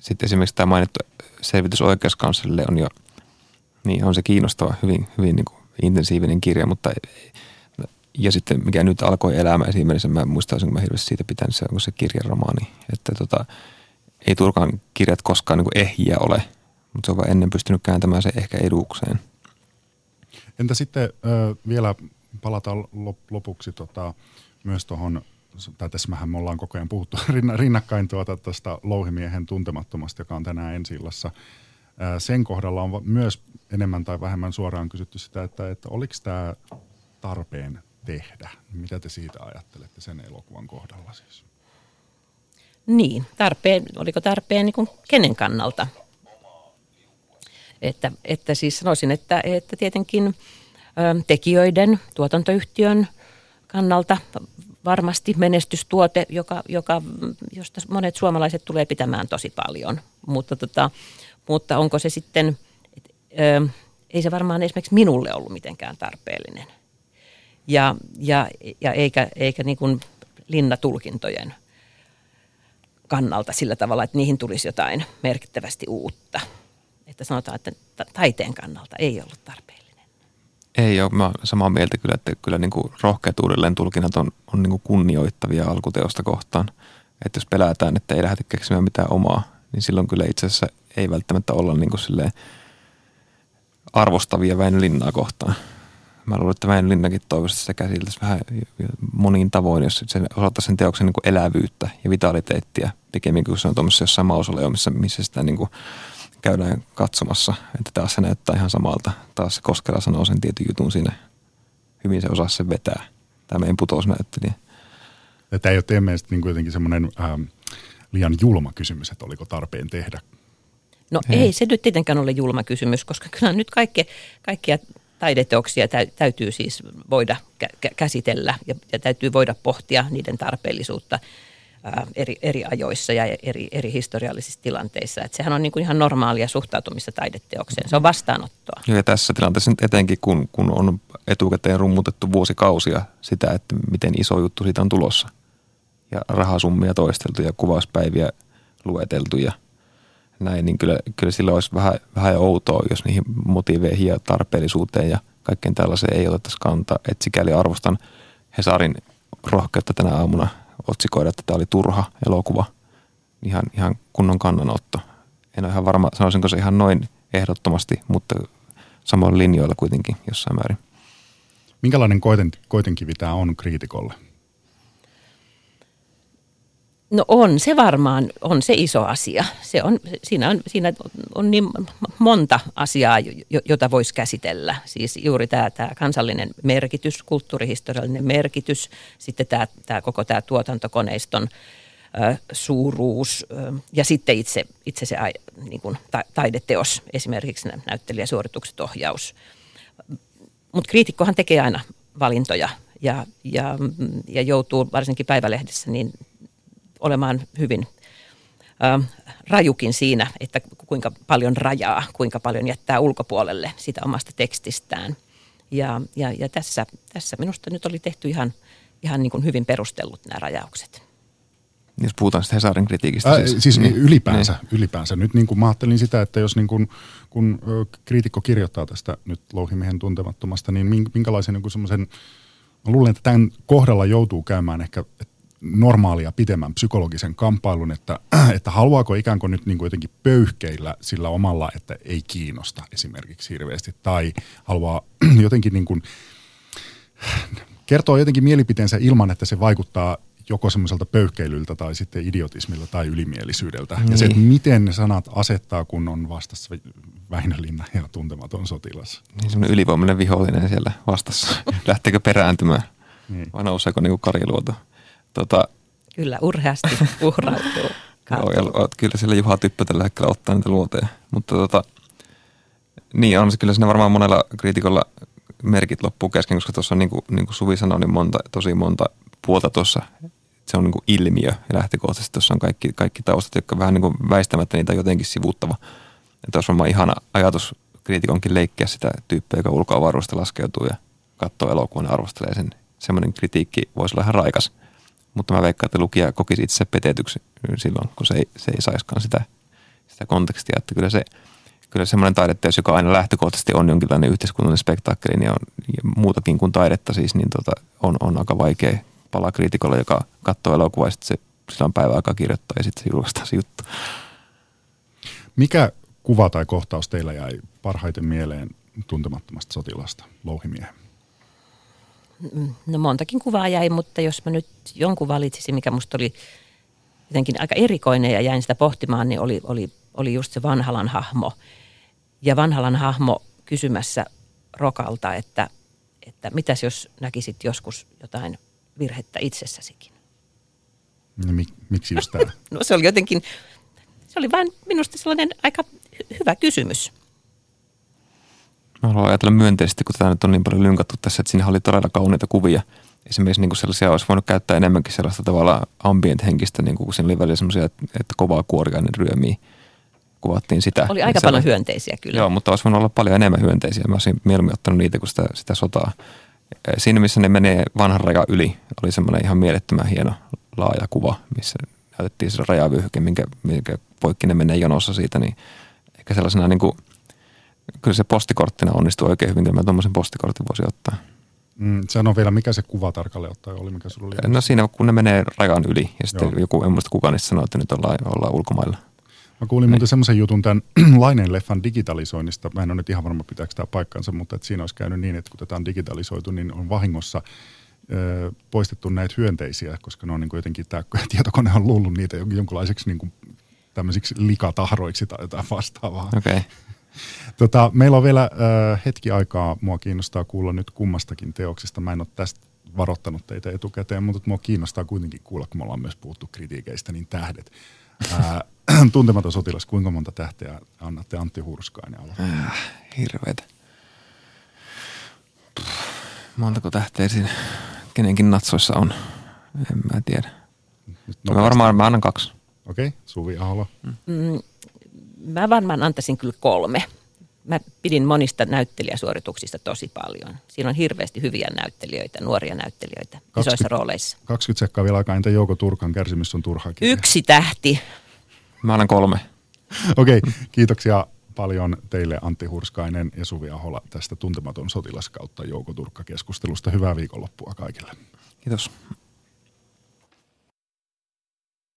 sitten esimerkiksi tämä mainittu selvitys oikeuskanslerille on jo, niin on se kiinnostava, hyvin, hyvin niin kuin intensiivinen kirja, mutta ja sitten mikä nyt alkoi elämään esimerkiksi, mä muistaisin, kun mä hirveästi siitä pitänyt, se onko se kirjaromaani, että tota, ei Turkan kirjat koskaan niin ehjiä ole, mutta se on vaan ennen pystynyt kääntämään se ehkä edukseen. Entä sitten äh, vielä palataan lopuksi tota, myös tuohon, tai tässä me ollaan koko ajan puhuttu rinnakkain tuota tuosta louhimiehen tuntemattomasta, joka on tänään ensi illassa. Sen kohdalla on myös enemmän tai vähemmän suoraan kysytty sitä, että, että oliko tämä tarpeen tehdä. Mitä te siitä ajattelette sen elokuvan kohdalla siis? Niin, tarpeen, oliko tarpeen niin kuin kenen kannalta? Että, että siis sanoisin, että, että tietenkin tekijöiden, tuotantoyhtiön kannalta varmasti menestystuote, joka, joka, josta monet suomalaiset tulee pitämään tosi paljon. Mutta, tota, mutta onko se sitten, et, ö, ei se varmaan esimerkiksi minulle ollut mitenkään tarpeellinen ja, ja, ja eikä, eikä niin kuin linnatulkintojen kannalta sillä tavalla, että niihin tulisi jotain merkittävästi uutta. Että sanotaan, että taiteen kannalta ei ollut tarpeellinen. Ei ole, mä samaa mieltä kyllä, että kyllä niin kuin rohkeat uudelleen tulkinnat on, on niin kuin kunnioittavia alkuteosta kohtaan. Että jos pelätään, että ei lähde keksimään mitään omaa, niin silloin kyllä itse asiassa ei välttämättä olla niin kuin arvostavia Väinö Linnaa kohtaan mä luulen, että Väinö Linnakin toivoisi, että se käsiteltäisi vähän moniin tavoin, jos se osoittaa sen teoksen niin kuin elävyyttä ja vitaliteettia pikemminkin kuin se on tuommoisessa jossain mausoleumissa, missä sitä niin kuin käydään katsomassa. Että taas se näyttää ihan samalta. Taas se Koskela sanoo sen tietyn jutun siinä. Hyvin se osaa sen vetää. Tämä meidän putousnäyttelijä. Tämä ei ole teidän mielestä niin jotenkin semmoinen ähm, liian julma kysymys, että oliko tarpeen tehdä No ei. ei se nyt tietenkään ole julma kysymys, koska kyllä nyt kaikki, kaikkia taideteoksia täytyy siis voida käsitellä ja, ja täytyy voida pohtia niiden tarpeellisuutta. Eri, eri ajoissa ja eri, eri historiallisissa tilanteissa. Että sehän on niin kuin ihan normaalia suhtautumista taideteokseen. Se on vastaanottoa. Ja tässä tilanteessa nyt etenkin, kun, kun on etukäteen rummutettu vuosikausia sitä, että miten iso juttu siitä on tulossa. Ja rahasummia toisteltu ja kuvauspäiviä lueteltu ja näin, niin kyllä, kyllä sillä olisi vähän, vähän outoa, jos niihin motiveihin ja tarpeellisuuteen ja kaikkeen tällaiseen ei otettaisi kantaa. Että sikäli arvostan Hesarin rohkeutta tänä aamuna otsikoida, että tämä oli turha elokuva. Ihan, ihan kunnon kannanotto. En ole ihan varma, sanoisinko se ihan noin ehdottomasti, mutta samoin linjoilla kuitenkin jossain määrin. Minkälainen koiten, koitenkivi tämä on kriitikolle? No on se varmaan, on se iso asia. Se on, siinä, on, siinä on niin monta asiaa, jota voisi käsitellä. Siis juuri tämä, tämä kansallinen merkitys, kulttuurihistoriallinen merkitys, sitten tämä, tämä koko tämä tuotantokoneiston suuruus ja sitten itse, itse se niin kuin ta, taideteos, esimerkiksi näyttelijäsuoritukset, ohjaus. Mutta kriitikkohan tekee aina valintoja ja, ja, ja joutuu varsinkin päivälehdessä niin olemaan hyvin ä, rajukin siinä, että kuinka paljon rajaa, kuinka paljon jättää ulkopuolelle sitä omasta tekstistään. Ja, ja, ja tässä, tässä minusta nyt oli tehty ihan, ihan niin kuin hyvin perustellut nämä rajaukset. Jos puhutaan sitten Hesarin kritiikistä. Ää, siis, siis niin, ylipäänsä, niin. ylipäänsä. Nyt niin kuin mä ajattelin sitä, että jos niin kuin, kun kriitikko kirjoittaa tästä nyt Louhimiehen tuntemattomasta, niin minkälaisen niin semmoisen, mä luulen, että tämän kohdalla joutuu käymään ehkä, että normaalia pitemmän psykologisen kamppailun, että, että haluaako ikään kuin nyt niin kuin jotenkin pöyhkeillä sillä omalla, että ei kiinnosta esimerkiksi hirveästi, tai haluaa jotenkin niin kuin kertoa jotenkin mielipiteensä ilman, että se vaikuttaa joko semmoiselta pöyhkeilyltä tai sitten idiotismilta tai ylimielisyydeltä. Niin. Ja se, että niin. miten ne sanat asettaa, kun on vastassa Väinölinna ja tuntematon sotilas. Niin semmoinen ylivoimainen vihollinen siellä vastassa. Lähteekö perääntymään niin. vai nouseeko niin Kariluoto? Tota, kyllä, urheasti uhrautuu. Joo, ja kyllä siellä Juha Typpö tällä hetkellä ottaa niitä luoteja. Mutta tota, niin on se kyllä siinä varmaan monella kriitikolla merkit loppuu kesken, koska tuossa on niin kuin, niin kuin Suvi sanoi, niin monta, tosi monta puolta tuossa. Se on niin kuin ilmiö ja lähtökohtaisesti tuossa on kaikki, kaikki taustat, jotka vähän niin kuin väistämättä niitä jotenkin sivuuttava. Tuossa on varmaan ihana ajatus kriitikonkin leikkiä sitä tyyppiä, joka ulkoavaruudesta laskeutuu ja katsoo elokuvan ja arvostelee sen. Semmoinen kritiikki voisi olla ihan raikas – mutta mä veikkaan, että lukija kokisi itse petetyksi silloin, kun se ei, se ei saiskaan sitä, sitä kontekstia. Että kyllä se, kyllä semmoinen taideteos, joka aina lähtökohtaisesti on jonkinlainen yhteiskunnallinen spektaakkeli, niin on muutakin kuin taidetta siis, niin tota, on, on aika vaikea palaa kriitikolle, joka katsoo elokuvaa ja se, sillä on päivä aikaa kirjoittaa ja sitten se julkaistaan se juttu. Mikä kuva tai kohtaus teillä jäi parhaiten mieleen tuntemattomasta sotilasta, louhimiehen? No montakin kuvaa jäi, mutta jos mä nyt jonkun valitsisin, mikä musta oli jotenkin aika erikoinen ja jäin sitä pohtimaan, niin oli, oli, oli just se Vanhalan hahmo. Ja Vanhalan hahmo kysymässä Rokalta, että, että mitäs jos näkisit joskus jotain virhettä itsessäsikin. No mik, miksi just tämä? no se oli jotenkin, se oli vain minusta sellainen aika hy- hyvä kysymys. Mä haluan ajatella myönteisesti, kun tätä nyt on niin paljon lynkattu tässä, että siinä oli todella kauniita kuvia. Esimerkiksi niin kuin sellaisia olisi voinut käyttää enemmänkin sellaista tavalla ambient-henkistä, niin kuin kun siinä oli välillä semmoisia, että kovaa kuoriainen ryömiä kuvattiin sitä. Oli aika paljon hyönteisiä kyllä. Joo, mutta olisi voinut olla paljon enemmän hyönteisiä. Mä olisin mieluummin ottanut niitä kuin sitä, sitä sotaa. Siinä, missä ne menee vanhan rajan yli, oli semmoinen ihan mielettömän hieno laaja kuva, missä näytettiin se rajavyöhyke, minkä, minkä poikki ne menee jonossa siitä, niin ehkä sellaisena niin kuin – kyllä se postikorttina onnistuu oikein hyvin, kyllä mä tuommoisen postikortin voisin ottaa. Mm, sano vielä, mikä se kuva tarkalleen ottaa oli, mikä sulla oli? No siinä, kun ne menee rajan yli ja sitten Joo. joku, en muista kuka niistä sanoo, että nyt ollaan, ollaan ulkomailla. Mä kuulin muuten semmoisen jutun tämän Laineen leffan digitalisoinnista. Mä en ole nyt ihan varma, pitääkö tämä paikkansa, mutta että siinä olisi käynyt niin, että kun tätä on digitalisoitu, niin on vahingossa ö, poistettu näitä hyönteisiä, koska ne on niin kuin jotenkin, tämä tietokone on luullut niitä jonkunlaiseksi niin kuin tämmöisiksi likatahroiksi tai jotain vastaavaa. Okay. Tota, meillä on vielä äh, hetki aikaa. Mua kiinnostaa kuulla nyt kummastakin teoksesta. Mä en ole tästä varoittanut teitä etukäteen, mutta mua kiinnostaa kuitenkin kuulla, kun me ollaan myös puhuttu kritiikeistä, niin tähdet. Äh, tuntematon sotilas, kuinka monta tähteä annatte Antti Hurskainen? Äh, hirveetä. Montako tähteä siinä kenenkin natsoissa on? En mä tiedä. Nyt No mä varmaan mä annan kaksi. Okei, okay, Suvi Ahola. Mä varmaan antaisin kyllä kolme. Mä pidin monista näyttelijäsuorituksista tosi paljon. Siinä on hirveästi hyviä näyttelijöitä, nuoria näyttelijöitä isoissa 20 rooleissa. 20 sekkaa vielä aikaa, entä Jouko Turkan kärsimys on turhaa kirja? Yksi tähti. Mä annan kolme. Okei, okay, kiitoksia paljon teille Antti Hurskainen ja Suvi Ahola tästä tuntematon sotilas kautta Jouko Turkka-keskustelusta. Hyvää viikonloppua kaikille. Kiitos.